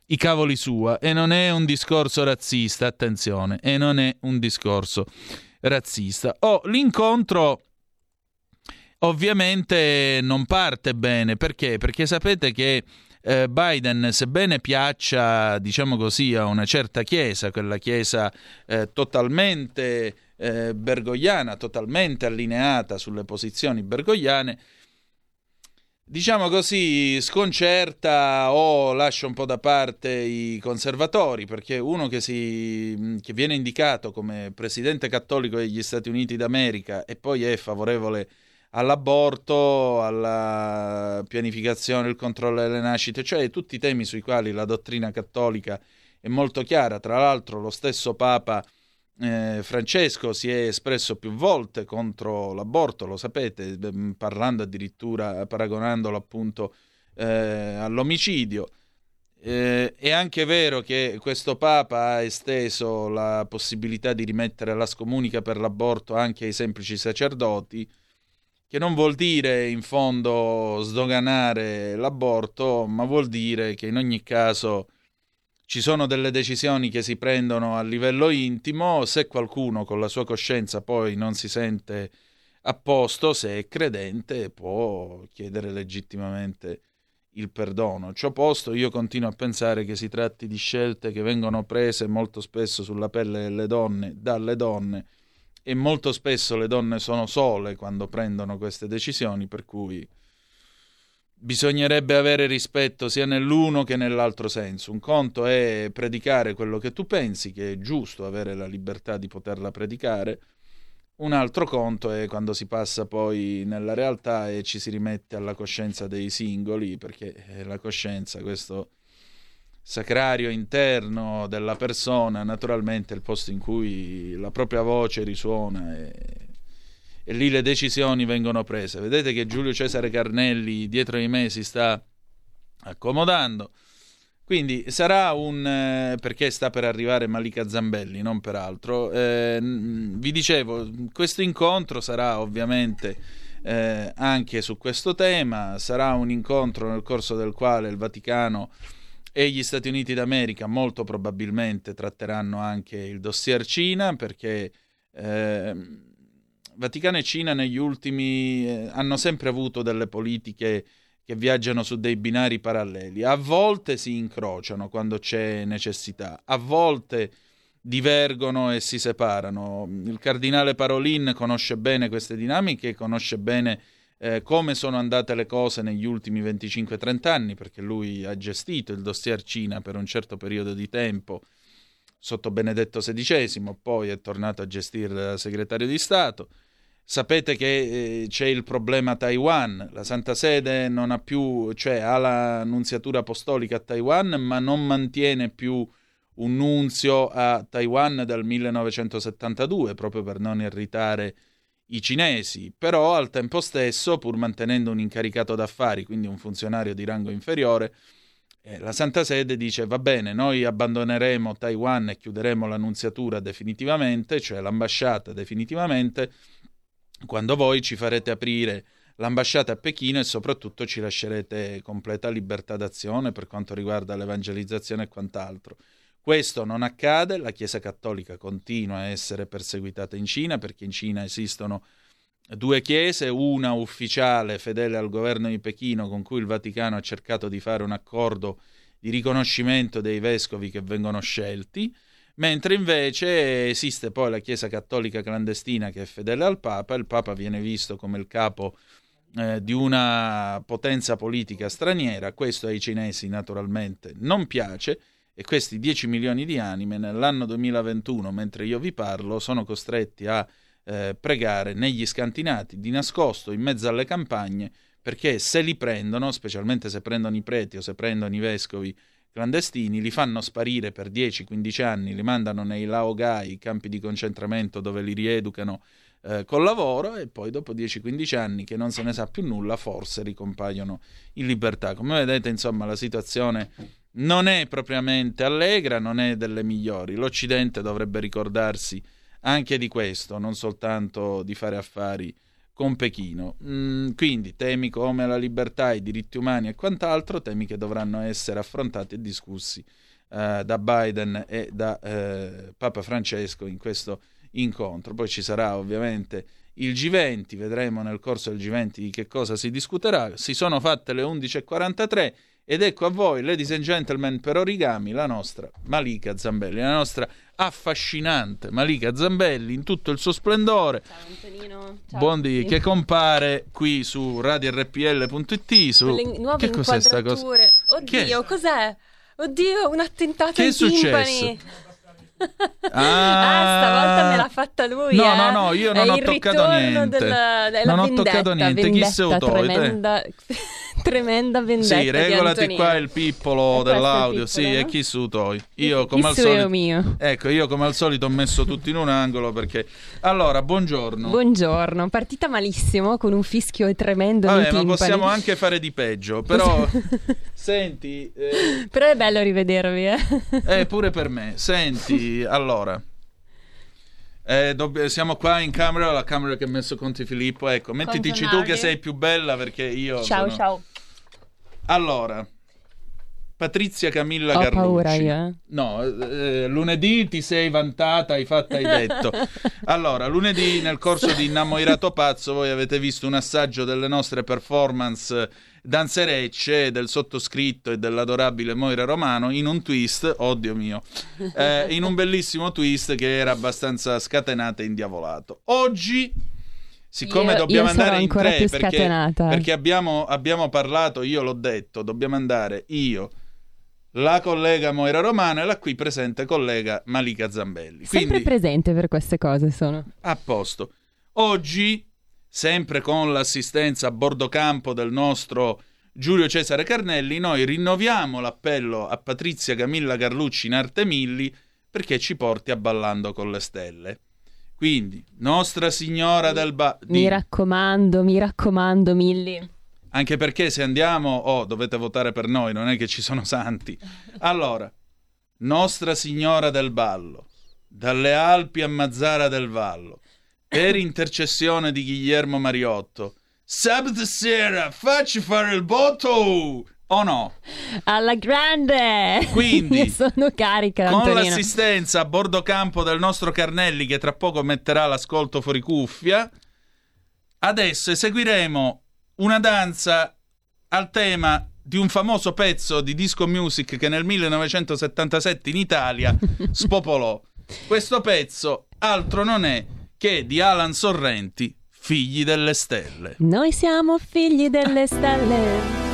i cavoli sua e non è un discorso razzista, attenzione, e non è un discorso razzista. Oh, l'incontro ovviamente non parte bene, perché? Perché sapete che eh, Biden, sebbene piaccia, diciamo così, a una certa chiesa, quella chiesa eh, totalmente eh, bergogliana, totalmente allineata sulle posizioni bergogliane, diciamo così, sconcerta o lascia un po' da parte i conservatori, perché uno che, si, che viene indicato come presidente cattolico degli Stati Uniti d'America e poi è favorevole all'aborto, alla pianificazione, il controllo delle nascite, cioè tutti i temi sui quali la dottrina cattolica è molto chiara. Tra l'altro lo stesso Papa eh, Francesco si è espresso più volte contro l'aborto, lo sapete, parlando addirittura, paragonandolo appunto eh, all'omicidio. Eh, è anche vero che questo Papa ha esteso la possibilità di rimettere la scomunica per l'aborto anche ai semplici sacerdoti, che non vuol dire in fondo sdoganare l'aborto, ma vuol dire che in ogni caso ci sono delle decisioni che si prendono a livello intimo, se qualcuno con la sua coscienza poi non si sente a posto, se è credente, può chiedere legittimamente il perdono. Ciò posto, io continuo a pensare che si tratti di scelte che vengono prese molto spesso sulla pelle delle donne, dalle donne, e molto spesso le donne sono sole quando prendono queste decisioni, per cui bisognerebbe avere rispetto sia nell'uno che nell'altro senso. Un conto è predicare quello che tu pensi, che è giusto avere la libertà di poterla predicare. Un altro conto è quando si passa poi nella realtà e ci si rimette alla coscienza dei singoli, perché la coscienza, questo sacrario interno della persona, naturalmente il posto in cui la propria voce risuona e, e lì le decisioni vengono prese. Vedete che Giulio Cesare Carnelli dietro di me si sta accomodando. Quindi sarà un... Eh, perché sta per arrivare Malika Zambelli, non per altro. Eh, vi dicevo, questo incontro sarà ovviamente eh, anche su questo tema, sarà un incontro nel corso del quale il Vaticano e gli Stati Uniti d'America molto probabilmente tratteranno anche il dossier Cina perché eh, Vaticano e Cina negli ultimi eh, hanno sempre avuto delle politiche che viaggiano su dei binari paralleli. A volte si incrociano quando c'è necessità, a volte divergono e si separano. Il cardinale Parolin conosce bene queste dinamiche, conosce bene eh, come sono andate le cose negli ultimi 25-30 anni, perché lui ha gestito il dossier Cina per un certo periodo di tempo sotto Benedetto XVI, poi è tornato a gestire da segretario di Stato. Sapete che eh, c'è il problema Taiwan, la Santa Sede non ha più, cioè ha la nunziatura apostolica a Taiwan, ma non mantiene più un nunzio a Taiwan dal 1972, proprio per non irritare i cinesi, però al tempo stesso, pur mantenendo un incaricato d'affari, quindi un funzionario di rango inferiore, eh, la Santa Sede dice va bene, noi abbandoneremo Taiwan e chiuderemo l'annunziatura definitivamente, cioè l'ambasciata definitivamente, quando voi ci farete aprire l'ambasciata a Pechino e soprattutto ci lascerete completa libertà d'azione per quanto riguarda l'evangelizzazione e quant'altro. Questo non accade, la Chiesa Cattolica continua a essere perseguitata in Cina perché in Cina esistono due chiese, una ufficiale fedele al governo di Pechino con cui il Vaticano ha cercato di fare un accordo di riconoscimento dei vescovi che vengono scelti, mentre invece esiste poi la Chiesa Cattolica clandestina che è fedele al Papa, il Papa viene visto come il capo eh, di una potenza politica straniera, questo ai cinesi naturalmente non piace e questi 10 milioni di anime nell'anno 2021, mentre io vi parlo, sono costretti a eh, pregare negli scantinati di nascosto in mezzo alle campagne perché se li prendono, specialmente se prendono i preti o se prendono i vescovi clandestini, li fanno sparire per 10-15 anni, li mandano nei laogai, campi di concentramento dove li rieducano eh, col lavoro e poi dopo 10-15 anni che non se ne sa più nulla, forse ricompaiono in libertà. Come vedete, insomma, la situazione non è propriamente allegra, non è delle migliori. L'Occidente dovrebbe ricordarsi anche di questo, non soltanto di fare affari con Pechino. Mm, quindi temi come la libertà, i diritti umani e quant'altro, temi che dovranno essere affrontati e discussi eh, da Biden e da eh, Papa Francesco in questo incontro. Poi ci sarà ovviamente il G20, vedremo nel corso del G20 di che cosa si discuterà. Si sono fatte le 11.43 ed ecco a voi, ladies and gentlemen, per origami, la nostra Malika Zambelli, la nostra affascinante Malika Zambelli in tutto il suo splendore. Ciao Antonino. Ciao. Buondì, che compare qui su radiorpl.it. Su... Le nuove Che cos'è sta cosa? inquadrature. Che- Oddio, cos'è? Oddio, un attentato Che è timpani. successo? Ah, stavolta me l'ha fatta lui. No, eh. no, no, io non È ho toccato niente. Della, della Non ho toccato niente. Chi sei tu, te? Tremenda, vendetta. Sì, regolati qua il pippolo il dell'audio. pippolo, sì, no? e chi su toi? Io Chi come al su io solito. mio. Ecco, io come al solito ho messo tutti in un angolo perché. Allora, buongiorno. Buongiorno, partita malissimo con un fischio tremendo Vabbè, ma timpani. possiamo anche fare di peggio. Però, senti, eh, Però è bello rivedervi, eh. eh, pure per me. Senti, allora. Eh, dobb- siamo qua in camera, la camera che ha messo Conti Filippo. Ecco, mettitici tu che sei più bella perché io. Ciao, sono- ciao. Allora, Patrizia Camilla Ho Garrucci. paura io, eh. No, eh, lunedì ti sei vantata, hai fatto, hai detto. Allora, lunedì nel corso di Innamorato Pazzo voi avete visto un assaggio delle nostre performance danzerecce del sottoscritto e dell'adorabile Moira Romano in un twist, oddio mio, eh, in un bellissimo twist che era abbastanza scatenato e indiavolato. Oggi siccome Io- dobbiamo io andare in tre perché, perché abbiamo, abbiamo parlato, io l'ho detto, dobbiamo andare io, la collega Moira Romano e la qui presente collega Malika Zambelli. Sempre Quindi presente per queste cose sono. a posto. Oggi, sempre con l'assistenza a bordo campo del nostro Giulio Cesare Carnelli, noi rinnoviamo l'appello a Patrizia Camilla Carlucci in Arte Milli perché ci porti a Ballando con le Stelle. Quindi, Nostra Signora del Ba... Mi di- raccomando, mi raccomando, Milli. Anche perché se andiamo, oh, dovete votare per noi, non è che ci sono santi. Allora, Nostra Signora del Ballo, dalle Alpi a Mazzara del Vallo, per intercessione di Guillermo Mariotto, sabato sera facci fare il botto! O no? Alla grande! Quindi, sono carica, Con Antonino. l'assistenza a bordo campo del nostro Carnelli, che tra poco metterà l'ascolto fuori cuffia, adesso eseguiremo una danza al tema di un famoso pezzo di disco music che nel 1977 in Italia spopolò. Questo pezzo altro non è che di Alan Sorrenti, Figli delle Stelle. Noi siamo figli delle stelle.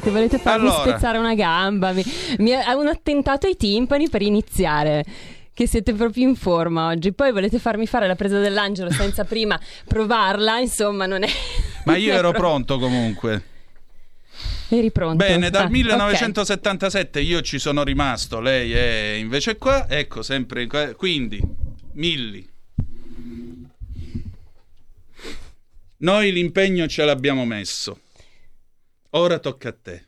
Che volete farmi Allora. spezzare una gamba. Mi, mi è un attentato ai timpani per iniziare. Che siete proprio in forma oggi. Poi volete farmi fare la presa dell'angelo senza prima provarla. Insomma, non è. Ma io ero pronto comunque. Eri pronto? Bene, dal Ah, 1977 io ci sono rimasto, lei è invece qua, ecco sempre, qua- quindi, Milli. Noi l'impegno ce l'abbiamo messo, ora tocca a te.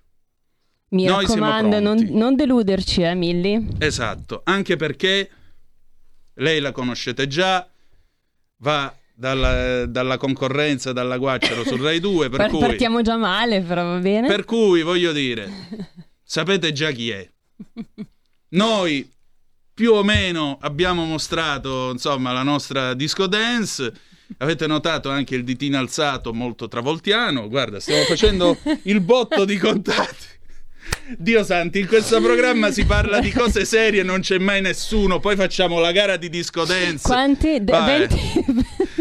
Mi Noi raccomando, non, non deluderci, eh, Milli. Esatto, anche perché lei la conoscete già, va dalla, dalla concorrenza, dalla Guacciaro sul Rai 2, per Par- cui... Partiamo già male, però va bene. Per cui voglio dire, sapete già chi è. Noi più o meno abbiamo mostrato, insomma, la nostra disco dance. Avete notato anche il ditino alzato molto travoltiano. Guarda, stiamo facendo il botto di contatti. Dio santi, in questo programma si parla di cose serie, non c'è mai nessuno. Poi facciamo la gara di disco dance. Quanti? Vabbè. 20?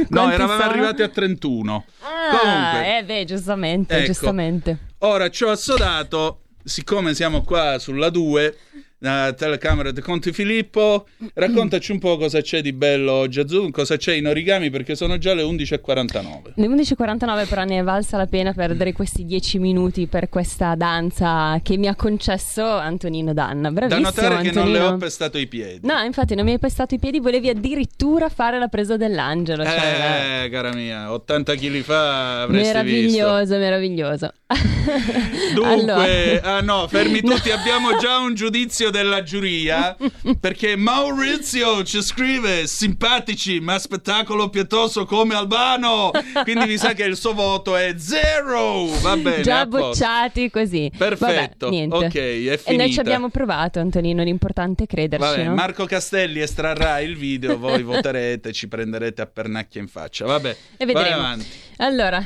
No, eravamo sono? arrivati a 31. Ah, Comunque. eh beh, giustamente, Ecco. giustamente. Ora ci ho assodato, siccome siamo qua sulla 2, la telecamera di Conti Filippo, raccontaci un po' cosa c'è di bello oggi a Zoom, cosa c'è in origami perché sono già le 11.49. Le 11.49 però ne è valsa la pena perdere questi 10 minuti per questa danza che mi ha concesso Antonino Danna. Da Bravissimo notare che non le Antonino. ho pestato i piedi. No, infatti non mi hai pestato i piedi, volevi addirittura fare la presa dell'angelo. Cioè, Eh, cara mia, 80 kg fa avresti visto. meraviglioso, meraviglioso. Dunque, Allora. ah no, fermi tutti, abbiamo già un giudizio della giuria perché Maurizio ci scrive simpatici ma spettacolo pietoso come Albano, quindi mi sa che il suo voto è zero. Va bene, Già bocciati così. Perfetto, Vabbè, niente. ok, è E noi ci finita. abbiamo provato, Antonino, l'importante è crederci, Vabbè, no? Marco Castelli estrarrà il video, voi voterete, ci prenderete a pernacchia in faccia. Vabbè, E vedremo. Allora,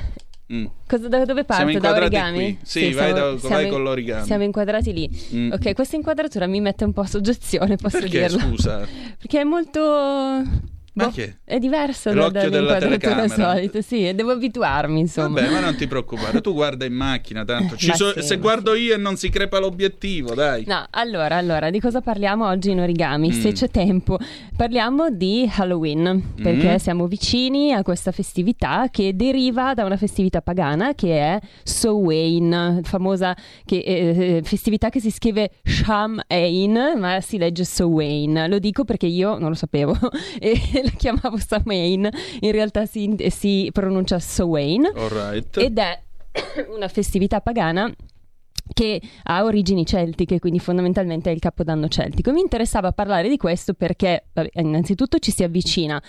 Mm. cosa- da dove Siamo parte? Da origami? qui. Sì, vai da- vai con l'origami. Siamo inquadrati lì. Mm. Ok, questa inquadratura mi mette un po' a soggezione, posso Perché, dirlo. scusa? Perché è molto... Ma boh? È diverso È da- dall'inquadratura telecamera. solita, sì, e devo abituarmi, insomma. Vabbè, ma non ti preoccupare, tu guarda in macchina, tanto. So- sì, se guardo io e non si crepa l'obiettivo, dai. No, allora, allora, di cosa parliamo oggi in origami? Mm. Se c'è tempo, parliamo di Halloween, perché Mm. siamo vicini a questa festività che deriva da una festività pagana che è Samhain, famosa che- eh, festività che si scrive Sham-Ain, ma si legge Samhain. Lo dico perché io non lo sapevo e la chiamavo Samhain, in realtà si, si pronuncia Samhain Alright. ed è una festività pagana che ha origini celtiche, quindi fondamentalmente è il capodanno celtico. Mi interessava parlare di questo perché vabbè, innanzitutto ci si avvicina,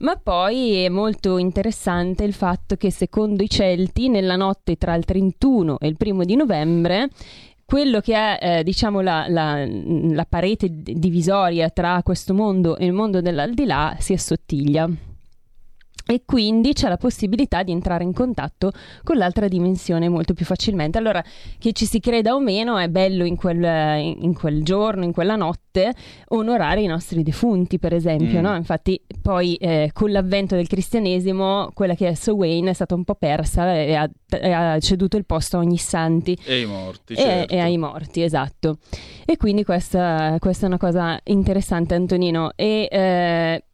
ma poi è molto interessante il fatto che secondo i Celti nella notte tra il 31 e il primo di novembre quello che è eh, diciamo la, la- la parete divisoria tra questo mondo e il mondo dell'aldilà si assottiglia e quindi c'è la possibilità di entrare in contatto con l'altra dimensione molto più facilmente. Allora, che ci si creda o meno, è bello in quel, in quel giorno, in quella notte, onorare i nostri defunti, per esempio. Mm. no? Infatti, poi eh, con l'avvento del cristianesimo, quella che è Samhain è stata un po' persa e ha, e ha ceduto il posto a ogni santi. E i morti, E, certo. e ai morti, esatto. E quindi questa, questa è una cosa interessante, Antonino. E eh,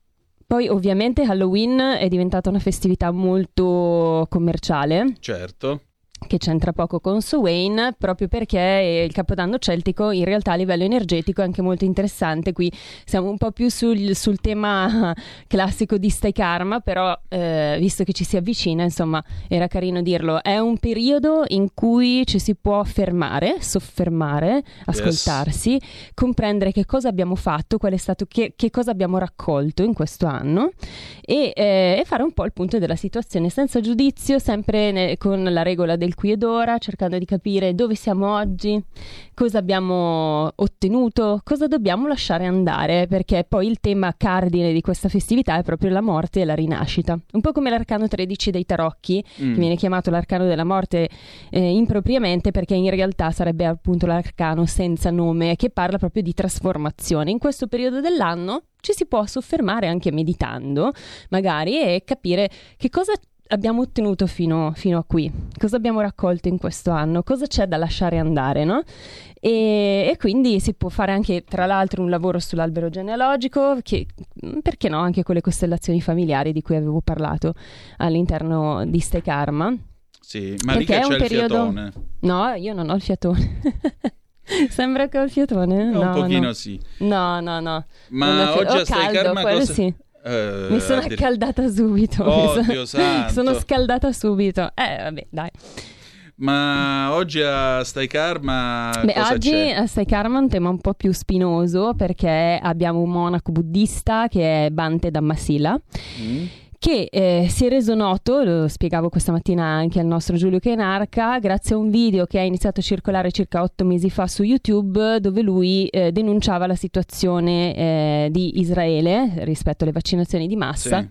poi ovviamente Halloween è diventata una festività molto commerciale Certo. Che c'entra poco con Samhain proprio perché il capodanno celtico in realtà a livello energetico è anche molto interessante. Qui siamo un po' più sul, sul tema classico di Stai Karma però eh, visto che ci si avvicina insomma era carino dirlo. È un periodo in cui ci si può fermare soffermare ascoltarsi comprendere che cosa abbiamo fatto qual è stato che, che cosa abbiamo raccolto in questo anno e, eh, e fare un po' il punto della situazione senza giudizio, sempre ne- con la regola del qui ed ora, cercando di capire dove siamo oggi, cosa abbiamo ottenuto, cosa dobbiamo lasciare andare, perché poi il tema cardine di questa festività è proprio la morte e la rinascita. Un po' come l'arcano 13 dei tarocchi, Mm. che viene chiamato l'arcano della morte eh, impropriamente perché in realtà sarebbe appunto l'arcano senza nome che parla proprio di trasformazione. In questo periodo dell'anno ci si può soffermare anche meditando, magari, e capire che cosa abbiamo ottenuto fino, fino a qui, cosa abbiamo raccolto in questo anno, cosa c'è da lasciare andare, no? E, e quindi si può fare anche, tra l'altro, un lavoro sull'albero genealogico, che, perché no, anche con le costellazioni familiari di cui avevo parlato all'interno di Ste Karma. Sì, ma lì Perché c'è un il periodo... fiatone. No, io non ho il fiatone. Sembra che ho il fiatone. Un no, pochino no. sì. No, no, no. Ma oggi a Karma quello cosa- sì. Eh, Mi sono addir- accaldata subito. Oh, mi Dio sono... sono scaldata subito. Eh, vabbè, dai. Ma oggi a Stai Karma Beh, oggi c'è? a Sai Karma è un tema un po' più spinoso perché abbiamo un monaco buddista che è Bante Dhammasila Mm? Che eh, si è reso noto, lo spiegavo questa mattina anche al nostro Giulio Kenarca, grazie a un video che ha iniziato a circolare circa otto mesi fa su YouTube, dove lui eh, denunciava la situazione eh, di Israele rispetto alle vaccinazioni di massa.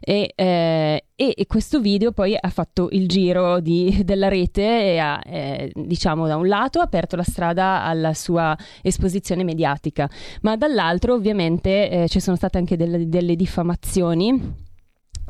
E, eh, e questo video poi ha fatto il giro di- della rete e ha, eh, diciamo, da un lato aperto la strada alla sua esposizione mediatica, ma dall'altro ovviamente eh, ci sono state anche delle, delle diffamazioni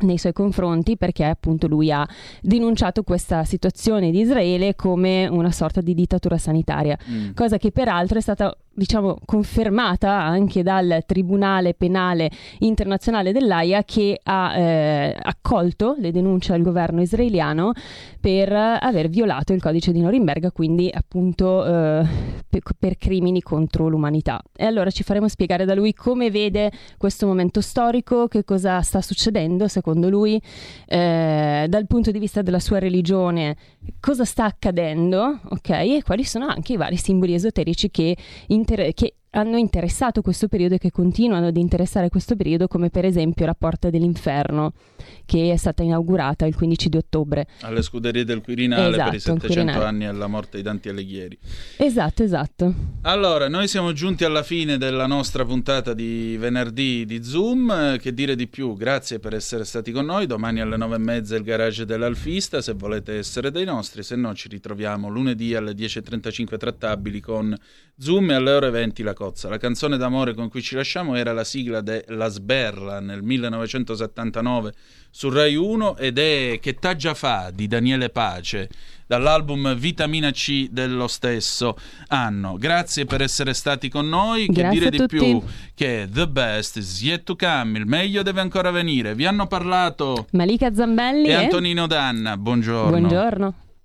nei suoi confronti perché appunto lui ha denunciato questa situazione di Israele come una sorta di dittatura sanitaria, Mm. cosa che peraltro è stata diciamo confermata anche dal Tribunale Penale Internazionale dell'AIA che ha eh, accolto le denunce al governo israeliano per aver violato il codice di Norimberga, quindi appunto eh, per, per crimini contro l'umanità. E allora ci faremo spiegare da lui come vede questo momento storico, che cosa sta succedendo secondo lui, eh, dal punto di vista della sua religione, cosa sta accadendo, ok? E quali sono anche i vari simboli esoterici che, inter- che hanno interessato questo periodo e che continuano ad interessare questo periodo, come per esempio la Porta dell'Inferno, che è stata inaugurata il 15 di ottobre. Alle scuderie del Quirinale per Esatto, i il 700 Quirinale. anni alla morte di Dante Alighieri. Esatto, esatto. Allora, noi siamo giunti alla fine della nostra puntata di venerdì di Zoom. Che dire di più? Grazie per essere stati con noi. Domani alle nove e mezza il garage dell'Alfista, se volete essere dei nostri, se no ci ritroviamo lunedì alle 10.35 trattabili con Zoom e alle ore 20 la cozza. La canzone d'amore con cui ci lasciamo era la sigla de La Sberla nel 1979 su Rai 1 ed è Che taggia fa di Daniele Pace dall'album Vitamina C dello stesso anno. Grazie per essere stati con noi. Che Grazie dire a di tutti. più che The Best is yet to come, il meglio deve ancora venire. Vi hanno parlato Malika Zambelli e e Antonino Danna. Buongiorno. Buongiorno.